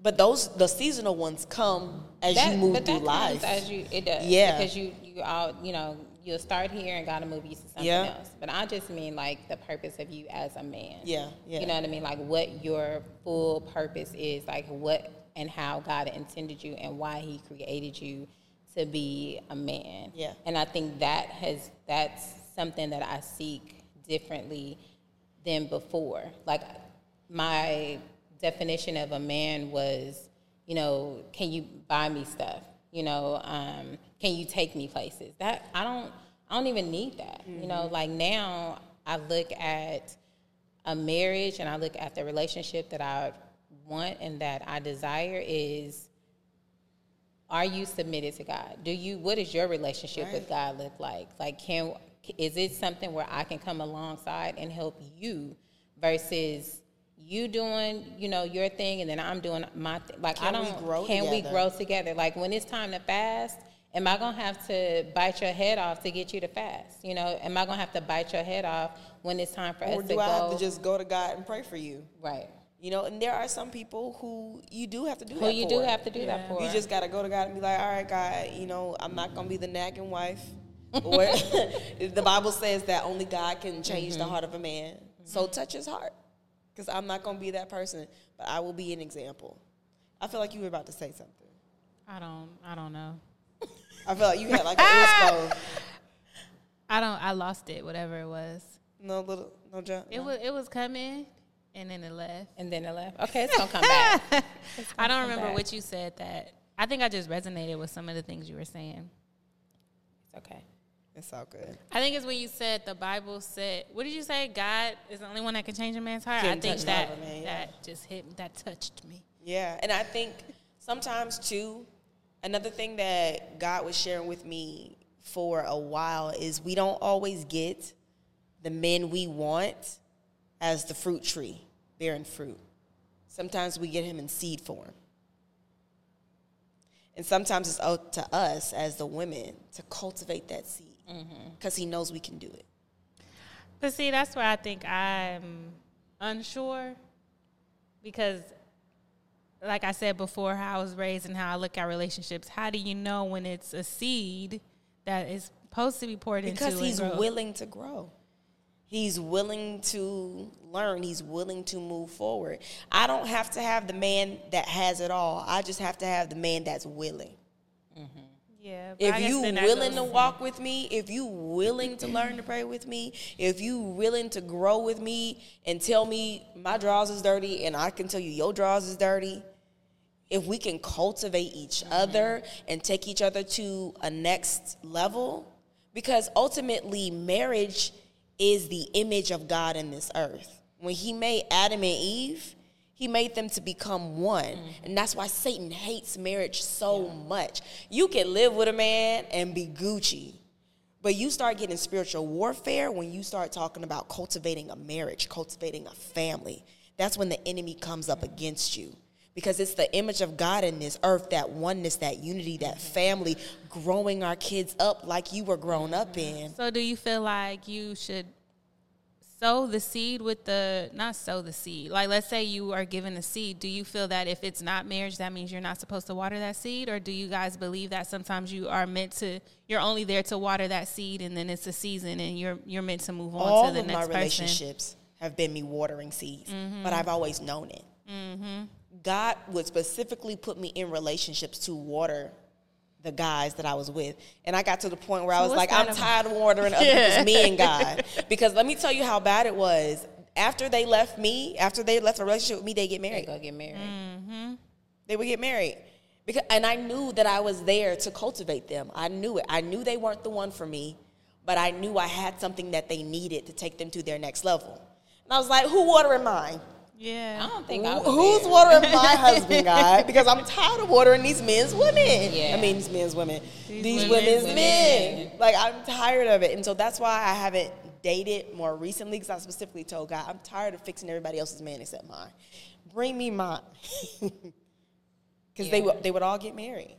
But those the seasonal ones come as That- you move but through life. as you it does. Yeah. Because you you all you know you'll start here and gotta move you to something Yeah. else. But I just mean like the purpose of you as a man. Yeah, yeah. You know what I mean? Like what your full purpose is, like what and how God intended you and why He created you to be a man. Yeah. And I think that has that's something that I seek differently than before. Like my definition of a man was, you know, can you buy me stuff? You know, um, can you take me places? That I don't I don't even need that. You know, like now I look at a marriage and I look at the relationship that I want and that I desire is are you submitted to God? Do you what does your relationship with God look like? Like can is it something where I can come alongside and help you versus you doing, you know, your thing and then I'm doing my thing. Like I Can we don't grow can we grow together? Like when it's time to fast, am I gonna have to bite your head off to get you to fast? You know, am I gonna have to bite your head off when it's time for or us do I have to just go to God and pray for you? right. You know, and there are some people who you do have to do Who that you for. do have to do that for? You just got to go to God and be like, all right, God, you know, I'm not going to be the nagging wife. Or (laughs) the Bible says that only God can change Mm-hmm. the heart of a man. So touch his heart. Because I'm not going to be that person, but I will be an example. I feel like you were about to say something. I don't. I don't know. I feel like you had like (laughs) an inspo. I don't. I lost it. Whatever it was. No little, no jump. It was. It was coming, and then it left. and then it left. Okay, it's gonna come back. (laughs) I gonna don't remember back. what you said. That I think I just resonated with some of the things you were saying. It's okay. It's all good. I think it's when you said the Bible said. What did you say? God is the only one that can change a man's heart. Can I think that heart of a man, yeah. that just hit. That touched me. Yeah, and I think sometimes too, another thing that God was sharing with me for a while is we don't always get the men we want as the fruit tree bearing fruit. Sometimes we get him in seed form. And sometimes it's up to us as the women to cultivate that seed Mm-hmm. because he knows we can do it. But see, that's where I think I'm unsure because, like I said before, how I was raised and how I look at relationships. How do you know when it's a seed that is supposed to be poured Because into? Because he's and willing to grow. He's willing to learn. He's willing to move forward. I don't have to have the man that has it all. I just have to have the man that's willing. Yeah. If you willing to walk with me, if you willing to learn to pray with me, if you willing to grow with me and tell me my drawers is dirty and I can tell you your drawers is dirty, if we can cultivate each other and take each other to a next level, because ultimately marriage is the image of God in this earth. When he made Adam and Eve, he made them to become one. Mm-hmm. And that's why Satan hates marriage so much. You can live with a man and be Gucci. But you start getting spiritual warfare when you start talking about cultivating a marriage, cultivating a family. That's when the enemy comes up against you. Because it's the image of God in this earth, that oneness, that unity, that mm-hmm. family, growing our kids up like you were grown up mm-hmm. in. So do you feel like you should sow the seed with the not sow the seed? Like let's say you are given a seed, do you feel that if it's not marriage that means you're not supposed to water that seed or do you guys believe that sometimes you are meant to you're only there to water that seed and then it's a season and you're you're meant to move on All to the of my next person? relationships have been me watering seeds, mm-hmm. but I've always known it. Mm-hmm. God would specifically put me in relationships to water the guys that I was with. And I got to the point where I was like, I'm about? tired of watering other people's men, God. Because let me tell you how bad it was. After they left me, after they left a relationship with me, they get They married. go get married. Mm-hmm. They would get married. Because, and I knew that I was there to cultivate them. I knew it. I knew they weren't the one for me, but I knew I had something that they needed to take them to their next level. And I was like, who watering mine? Yeah. I don't think I Who- was Who's there. watering (laughs) my husband, God? Because I'm tired of watering these men's women. Yeah. I mean, these men's women. These, women's women's women. men. Like, I'm tired of it. And so that's why I haven't dated more recently because I specifically told God, I'm tired of fixing everybody else's man except mine. Bring me mine. (laughs) Because they, Yeah. would, they would all get married.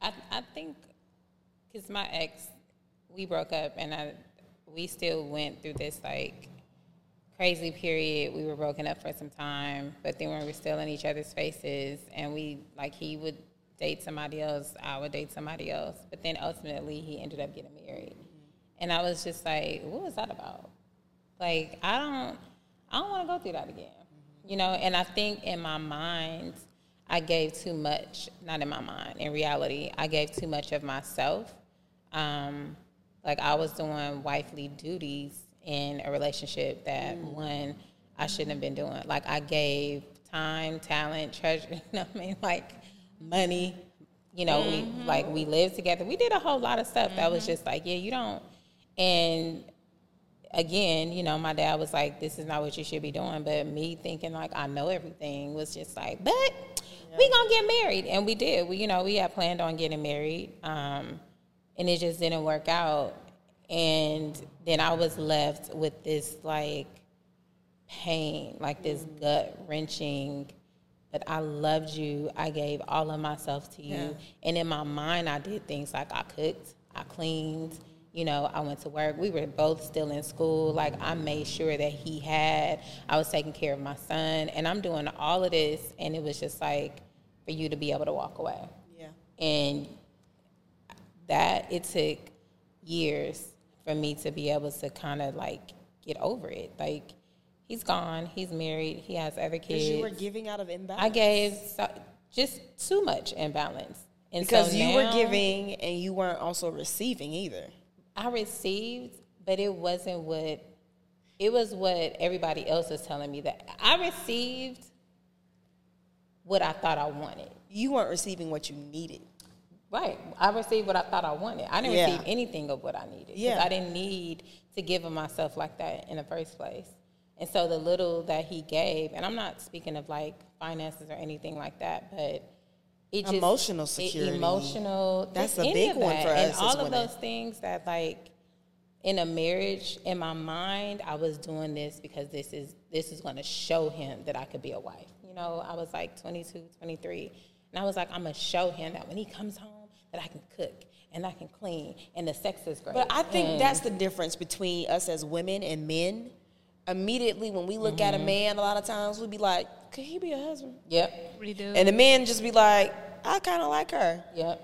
I, I think because my ex, we broke up and I, we still went through this like crazy period. We were broken up for some time, but then we were still in each other's faces, and we like he would date somebody else, I would date somebody else, but then ultimately he ended up getting married, and I was just like, what was that about? Like I don't, I don't want to go through that again, you know. And I think in my mind, I gave too much. Not in my mind, in reality, I gave too much of myself. Um, like I was doing wifely duties in a relationship that mm. one I shouldn't have been doing. Like I gave time, talent, treasure. (laughs) You know what I mean? Like money. You know, we mm-hmm. like we lived together. We did a whole lot of stuff that was mm-hmm. just like, yeah, you don't. And again, you know, my dad was like, "This is not what you should be doing." But me thinking like I know everything was just like, "But we gonna get married," and we did. We, you know, we had planned on getting married, um, and it just didn't work out. And then I was left with this like pain, like this gut wrenching. But I loved you. I gave all of myself to you. And in my mind, I did things like I cooked, I cleaned, you know, I went to work. We were both still in school. Like I made sure that he had, I was taking care of my son. And I'm doing all of this. And it was just like for you to be able to walk away. Yeah. And that it took years for me to be able to kind of like get over it. Like he's gone, he's married, he has other kids. you were giving out of imbalance. I gave so, just too much imbalance. And Because so you were giving and you weren't also receiving either. I received, but it wasn't what it was what everybody else was telling me that I received what I thought I wanted. You weren't receiving what you needed. Right. I received what I thought I wanted. I didn't Yeah. receive anything of what I needed. Yeah. I didn't need to give of myself like that in the first place. And so the little that he gave, and I'm not speaking of like finances or anything like that, but it just Emotional it- security. emotional. That's a big one that. for and us as all of those things that like in a marriage in my mind i was doing this because this is this is going to show him that i could be a wife you know i was like 22 23 and i was like i'm going to show him that when he comes home that i can cook and i can clean and the sex is great But I think And- that's the difference between us as women and men. Immediately when we look at a mm-hmm. man, a lot of times we'd be like, could he be a husband? yep We do. And the men just be like, I kind of like her. yep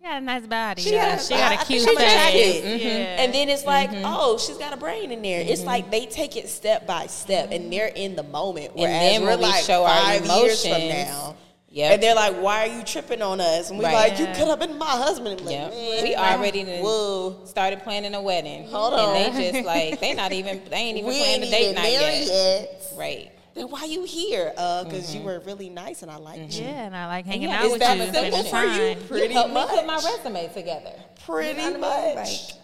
she got a nice body. She yeah. got- she got I- a I cute think I'm face. Yeah. And then it's like, mm-hmm. oh, she's got a brain in there. It's mm-hmm. like they take it step by step, and they're in the moment. Whereas then we're like show our five years from now. Yep. And they're like, "Why are you tripping on us?" And we Right. like, "You could have been my husband." I'm like, Yep. "Man, We already done whoa. started planning a wedding. Hold and on. they just (laughs) like they not even they ain't even planning ain't the date even night yet. yet. Right. Then why you here? Uh, because Mm-hmm. you were really nice and I liked you. Yeah, and I like hanging Yeah, out is with that you and simple spending for you? time. Pretty you helped me put my much. resume together. Pretty You know what I mean? much.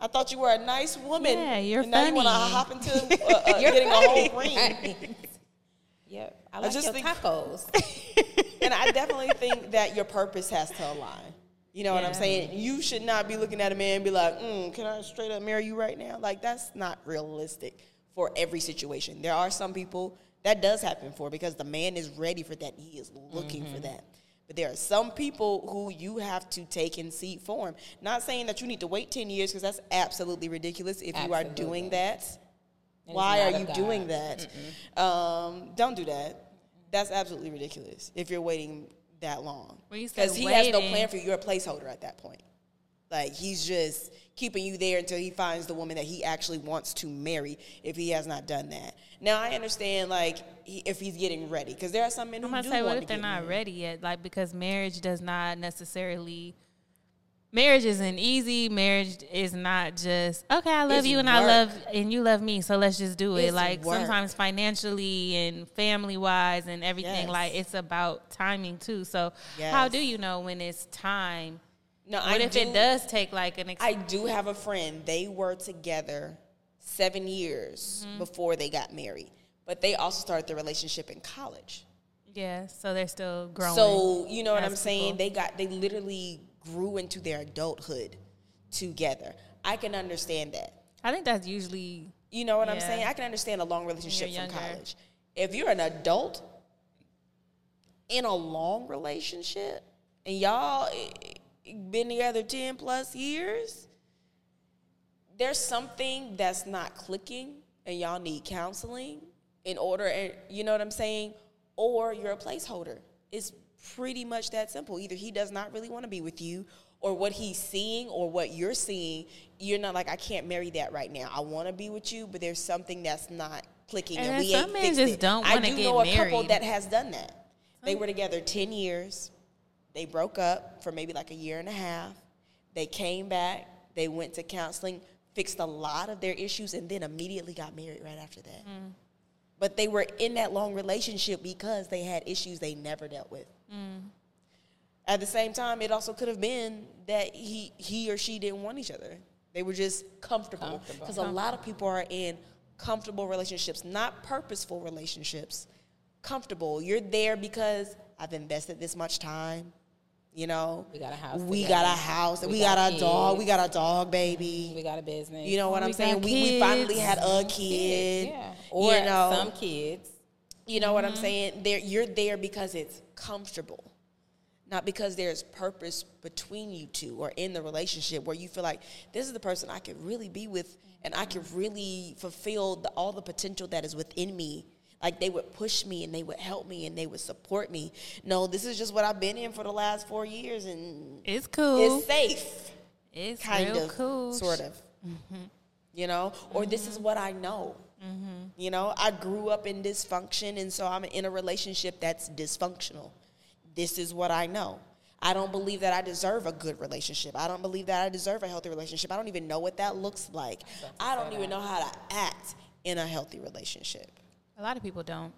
I thought you were a nice woman. Yeah, you're and now you want to hop into (laughs) uh, uh, You're getting a whole ring. Yep. I like just your think- tacos. (laughs) and I definitely think that your purpose has to align. You know what I'm saying? You should not be looking at a man and be like, mm, "Can I straight up marry you right now?" Like that's not realistic for every situation. There are some people that does happen for because the man is ready for that. He is looking for that. But there are some people who you have to take in seat form. Not saying that you need to wait 10 years because that's absolutely ridiculous if you are doing that. Why are you God. doing that? Um, don't do that. That's absolutely ridiculous if you're waiting that long. When you said Because he has no plan for you. You're a placeholder at that point. Like he's just keeping you there until he finds the woman that he actually wants to marry. If he has not done that, now I understand like he, if he's getting ready, because there are some men who I'm gonna do say, want what if they're not married. ready yet? Like, because marriage does not necessarily. Marriage isn't easy. Marriage is not just okay. I love It's you and I love and you love me, so let's just do it. It's like work. sometimes financially and family wise and everything. Yes. Like it's about timing too. So how do you know when it's time? No, What I if do, it does take like an? Ex- I do have a friend. They were together seven years Mm-hmm. before they got married, but they also started their relationship in college. yeah, so they're still growing. So you know what I'm saying? They got they literally grew into their adulthood together. I can understand that. I think that's usually You know what I'm saying? I can understand a long relationship from college. If you're an adult in a long relationship and y'all eh, been together 10 plus years, there's something that's not clicking and y'all need counseling in order and you know what I'm saying? Or you're a placeholder. It's pretty much that simple. Either he does not really want to be with you or what he's seeing or what you're seeing, you're not like I can't marry that right now. I want to be with you, but there's something that's not clicking and, And we some ain't men fixed just it. don't I do know a couple that has done that. They were together 10 years. They broke up for maybe like a year and a half. They came back. They went to counseling, fixed a lot of their issues, and then immediately got married right after that. Mm. But they were in that long relationship because they had issues they never dealt with. Mm. At the same time, it also could have been that he he or she didn't want each other. They were just comfortable. Comfortable. Because a lot of people are in comfortable relationships, not purposeful relationships. Comfortable. You're there because I've invested this much time. You know, We got a house We together. got a house. We, We got, got a dog. We got a dog, baby. We got a business. You know what We I'm saying? We, we finally had a kid. Yeah. Or you know, some kids. you know what I'm saying? There, you're there because it's comfortable, not because there's purpose between you two or in the relationship where you feel like this is the person I could really be with and I could really fulfill the, all the potential that is within me. Like they would push me and they would help me and they would support me. No, this is just what I've been in for the last four years and it's cool. it's safe It's, kind of, cool. sort of. Mm-hmm. You know, or this is what I know. Mm-hmm. You know, I grew up in dysfunction, and so I'm in a relationship that's dysfunctional. This is what I know. I don't believe that I deserve a good relationship. I don't believe that I deserve a healthy relationship. I don't even know what that looks like. I don't even uh, know how to act in a healthy relationship. A lot of people don't.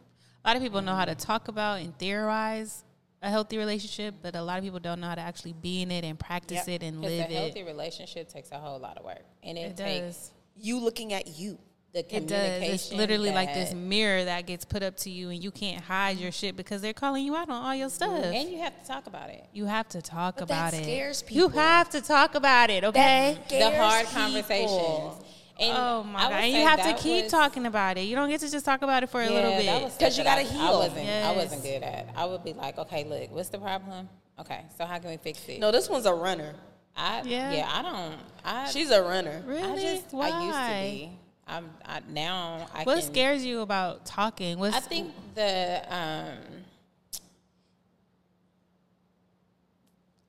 A lot of people know how to talk about and theorize a healthy relationship, but a lot of people don't know how to actually be in it and practice Yep. it and Because a healthy it. relationship takes a whole lot of work. And it, It takes does. You looking at you. The It does. It's literally like this mirror that gets put up to you, and you can't hide your shit because they're calling you out on all your stuff. And you have to talk about it. you have to talk But that about it. scares people. You have to talk about it, okay? The hard people. conversations. And oh my god! And you have to keep was- talking about it. You don't get to just talk about it for a little bit. because you gotta I- I heal. wasn't. I wasn't good at. I would be like, okay, look, what's the problem? Okay, so how can we fix it? No, this one's a runner. I Yeah. yeah, I don't. I She's a runner. really? I just Why? I used to be. I'm I, now. I What can, scares you about talking? What's I think the um,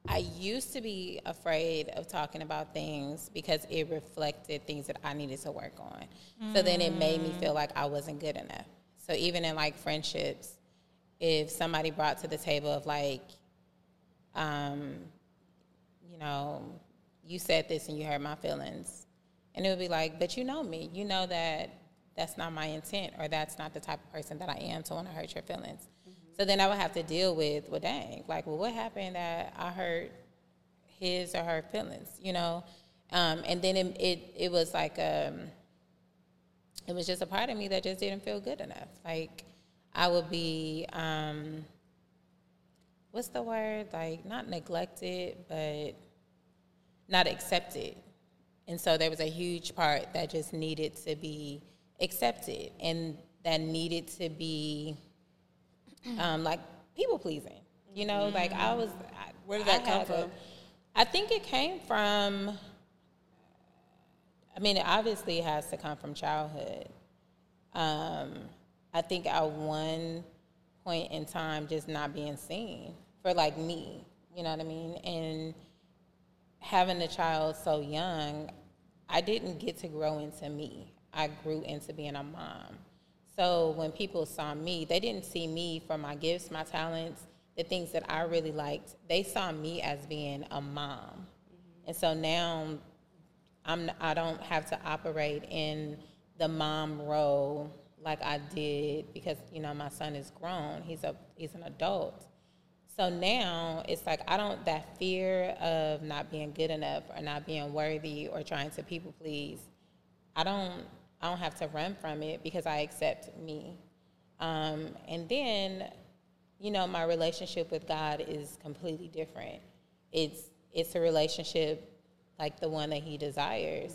I used to be afraid of talking about things because it reflected things that I needed to work on. So then it made me feel like I wasn't good enough. So even in like friendships, if somebody brought to the table of like, um, you know, you said this and you hurt my feelings, and it would be like, but you know me, you know that that's not my intent or that's not the type of person that I am to want to hurt your feelings. So then I would have to deal with, well, dang, like, well, what happened that I hurt his or her feelings, you know? Um, and then it, it, it was like, um, it was just a part of me that just didn't feel good enough. Like, I would be, um, what's the word? Like, not neglected, but not accepted. And so there was a huge part that just needed to be accepted and that needed to be um, like people pleasing. You know, like I was. I, Where did that I come from? I think it came from. I mean, it obviously has to come from childhood. Um, I think at one point in time, just not being seen for like me, you know what I mean, and having a child so young, I didn't get to grow into me. I grew into being a mom. So when people saw me, they didn't see me for my gifts, my talents, the things that I really liked. They saw me as being a mom. And so now I'm I don't have to operate in the mom role like I did because you know my son is grown. He's a he's an adult. So now it's like I don't that fear of not being good enough or not being worthy or trying to people please. I don't I don't have to run from it because I accept me. Um, and then, you know, my relationship with God is completely different. It's it's a relationship like the one that He desires.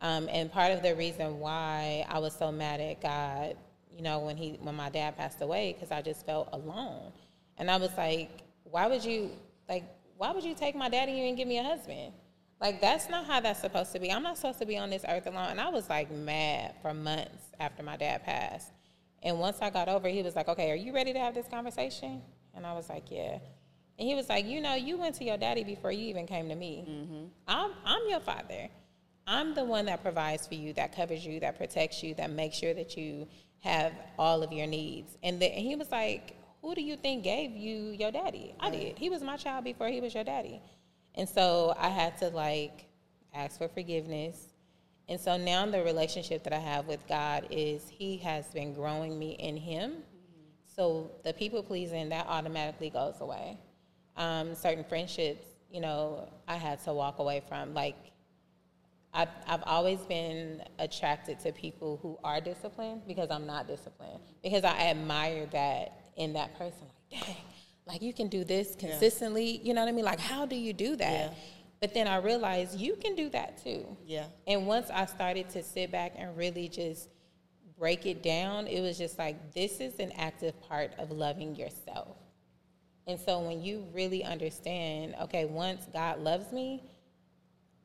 Um, and part of the reason why I was so mad at God, you know, when he when my dad passed away, because I just felt alone, and I was like, why would you like why would you take my daddy and give me a husband? Like that's not how that's supposed to be. I'm not supposed to be on this earth alone. And I was like mad for months after my dad passed. And once I got over, he was like, "Okay, are you ready to have this conversation?" And I was like, "Yeah." And he was like, "You know, you went to your daddy before you even came to me. Mm-hmm. I'm I'm your father. I'm the one that provides for you, that covers you, that protects you, that makes sure that you have all of your needs." And, the, and he was like, "Who do you think gave you your daddy? I did. He was my child before he was your daddy." And so I had to like ask for forgiveness. And so now the relationship that I have with God is He has been growing me in Him. So the people pleasing, that automatically goes away. Um, certain friendships, you know, I had to walk away from. Like, I've, I've always been attracted to people who are disciplined because I'm not disciplined. Because I admire that in that person. Like, dang, like you can do this consistently. You know what I mean? Like, how do you do that? Yeah. But then I realized you can do that too. Yeah. And once I started to sit back and really just break it down, it was just like, this is an active part of loving yourself. And so when you really understand, okay, once God loves me,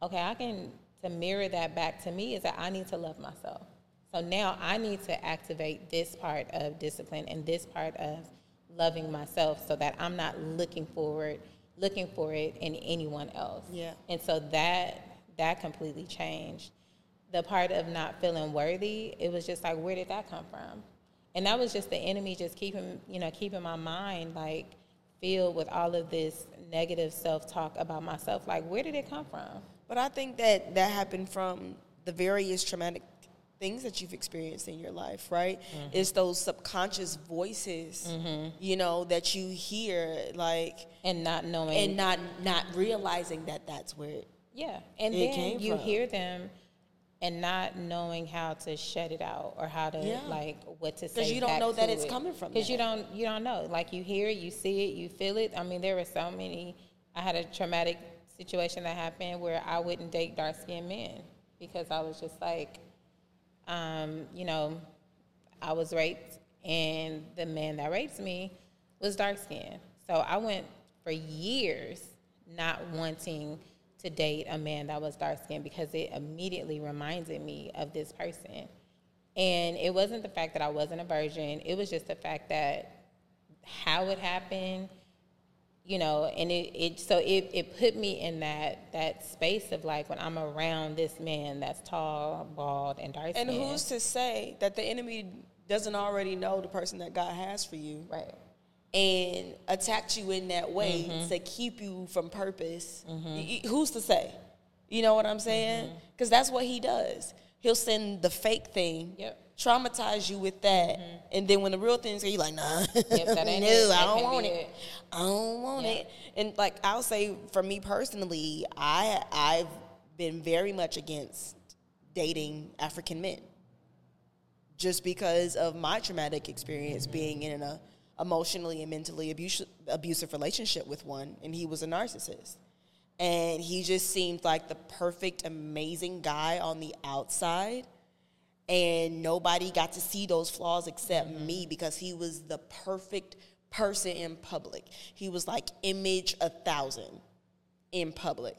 okay, I can to mirror that back to me is that I need to love myself. So now I need to activate this part of discipline and this part of loving myself so that I'm not looking forward looking for it in anyone else. Yeah. And so that that completely changed. The part of not feeling worthy, it was just like where did that come from? And that was just the enemy just keeping, you know, keeping my mind like filled with all of this negative self-talk about myself. Like where did it come from? But I think that that happened from the various traumatic things that you've experienced in your life, right? Mm-hmm. It's those subconscious voices, you know, that you hear, like, And not knowing and not not realizing that that's where. It, Yeah, and it then you from. hear them and not knowing how to shut it out or how to Yeah. like what to say. Because you don't know that it's it. coming from Because you don't you don't know. Like you hear it, you see it, you feel it. I mean, there were so many. I had a traumatic situation that happened where I wouldn't date dark skinned men because I was just like, um, you know, I was raped and the man that raped me was dark skinned. So I went for years not wanting to date a man that was dark skinned because it immediately reminded me of this person. And it wasn't the fact that I wasn't a virgin, it was just the fact that how it happened, you know, and it, it so it, it put me in that that space of like when I'm around this man that's tall, bald, and dark and who's to say that the enemy doesn't already know the person that God has for you? right. and attacked you in that way Mm-hmm. to keep you from purpose, y- who's to say? You know what I'm saying? Mm-hmm. Because that's what he does. He'll send the fake thing, Yep. Traumatize you with that, and then when the real thing's you're like, nah, Mm-hmm. that (laughs) ain't no, it. I don't want it. it. I don't want Yeah. it. And like I'll say, for me personally, I I've been very much against dating African men, just because of my traumatic experience being in a emotionally and mentally abusive abusive relationship with one, and he was a narcissist. And he just seemed like the perfect, amazing guy on the outside and nobody got to see those flaws except mm-hmm. me because he was the perfect person in public. He was like image a thousand in public.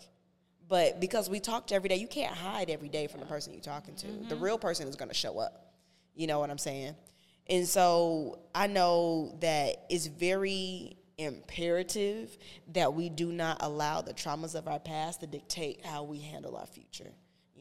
But because we talked every day, you can't hide every day from the person you're talking to. The mm-hmm. real person is going to show up. You know what I'm saying? And so I know that it's very imperative that we do not allow the traumas of our past to dictate how we handle our future.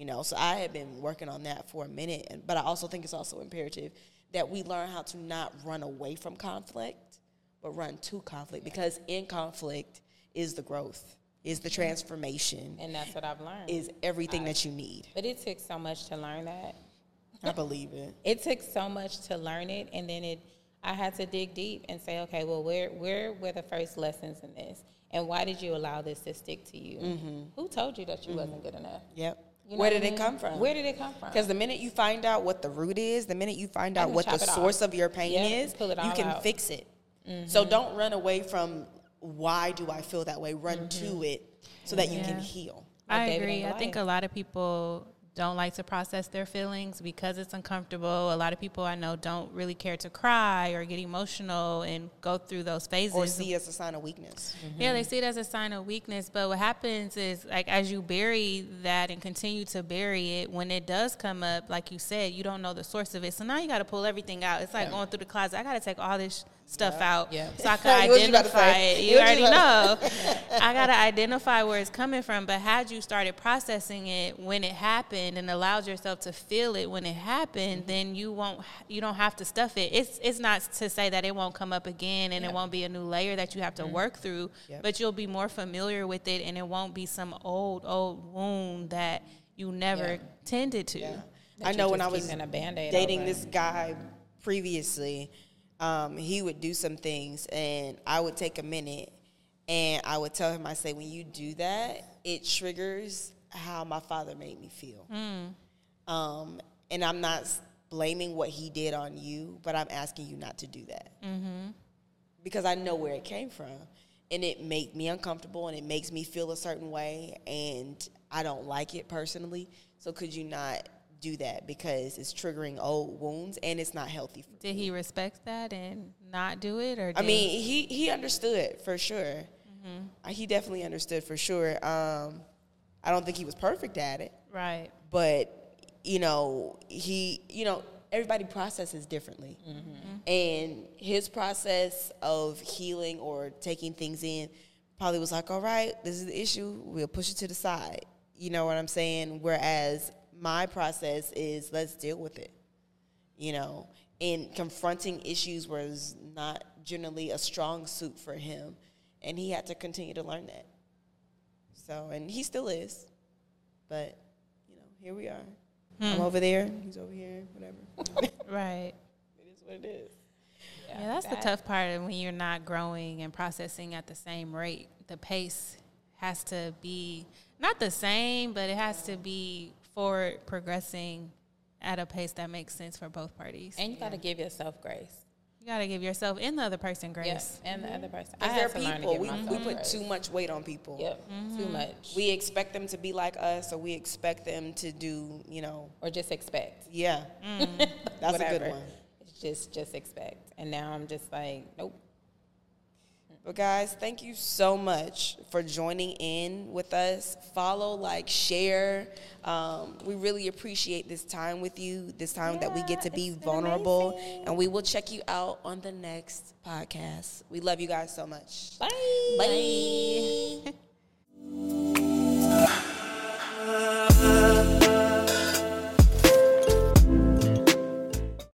You know, so I have been working on that for a minute, and, but I also think it's also imperative that we learn how to not run away from conflict, but run to conflict because in conflict is the growth, is the transformation, And that's what I've learned. is everything that you need. but it took so much to learn that. I believe it. (laughs) It took so much to learn it, and then it. I had to dig deep and say, okay, well, where where were the first lessons in this, and why did you allow this to stick to you? Mm-hmm. Who told you that you mm-hmm. wasn't good enough? Yep. You know Where did I it come from? Where did it come from? Because the minute you find out what the root is, the minute you find out what the source off. of your pain Yeah, is, you can out. Mm-hmm. fix it. So don't run away from why do I feel that way. Run Mm-hmm. to it so that you can heal. Like I David agree. I think a lot of people don't like to process their feelings because it's uncomfortable. A lot of people I know don't really care to cry or get emotional and go through those phases. Or see it as a sign of weakness. Yeah, they see it as a sign of weakness. But what happens is, like, as you bury that and continue to bury it, when it does come up, like you said, you don't know the source of it. So now you got to pull everything out. It's like going through the closet. I got to take all this stuff out Yeah. so I can (laughs) What you about to identify it. You you already about- know. (laughs) I got to identify where it's coming from. But had you started processing it when it happened and allowed yourself to feel it when it happened, mm-hmm. then you won't. You don't have to stuff it. It's it's not to say that it won't come up again and it won't be a new layer that you have to mm-hmm. work through. Yep. But you'll be more familiar with it, and it won't be some old old wound that you never Yeah. tended to. Yeah. I know when I was keeping a Band-Aid dating over. this guy previously, um, he would do some things, and I would take a minute, and I would tell him, I say, when you do that, it triggers how my father made me feel. Um, and I'm not blaming what he did on you, but I'm asking you not to do that because I know where it came from. And it made me uncomfortable and it makes me feel a certain way and I don't like it personally. So could you not do that because it's triggering old wounds and it's not healthy for Did he respect that and not do it, or I mean, he he understood for sure. Uh, He definitely understood for sure. Um, I don't think he was perfect at it, right? but you know, he you know everybody processes differently, and his process of healing or taking things in probably was like, all right, this is the issue. We'll push it to the side. You know what I'm saying? Whereas my process is let's deal with it you know, and confronting issues was not generally a strong suit for him, and he had to continue to learn that. So, and he still is, but you know, here we are. Hmm. I'm over there, he's over here, whatever. (laughs) Right. it is what it is. Yeah, that's the tough part of when you're not growing and processing at the same rate. The pace has to be not the same, but it has to be forward progressing at a pace that makes sense for both parties. And you got to give yourself grace. you got to give yourself and the other person grace. Yes, and the other person. I Because they're to learn to people. give We, myself we put grace. too much weight on people. Yep, mm-hmm. too much. We expect them to be like us, or we expect them to do, you know, or just expect. yeah. Mm. (laughs) That's a good one. It's just just expect. And now I'm just like, nope. But guys, thank you so much for joining in with us. Follow, like, share. Um, we really appreciate this time with you, this time yeah, that we get to be vulnerable. Amazing. And we will check you out on the next podcast. We love you guys so much. Bye. Bye. Bye. (laughs)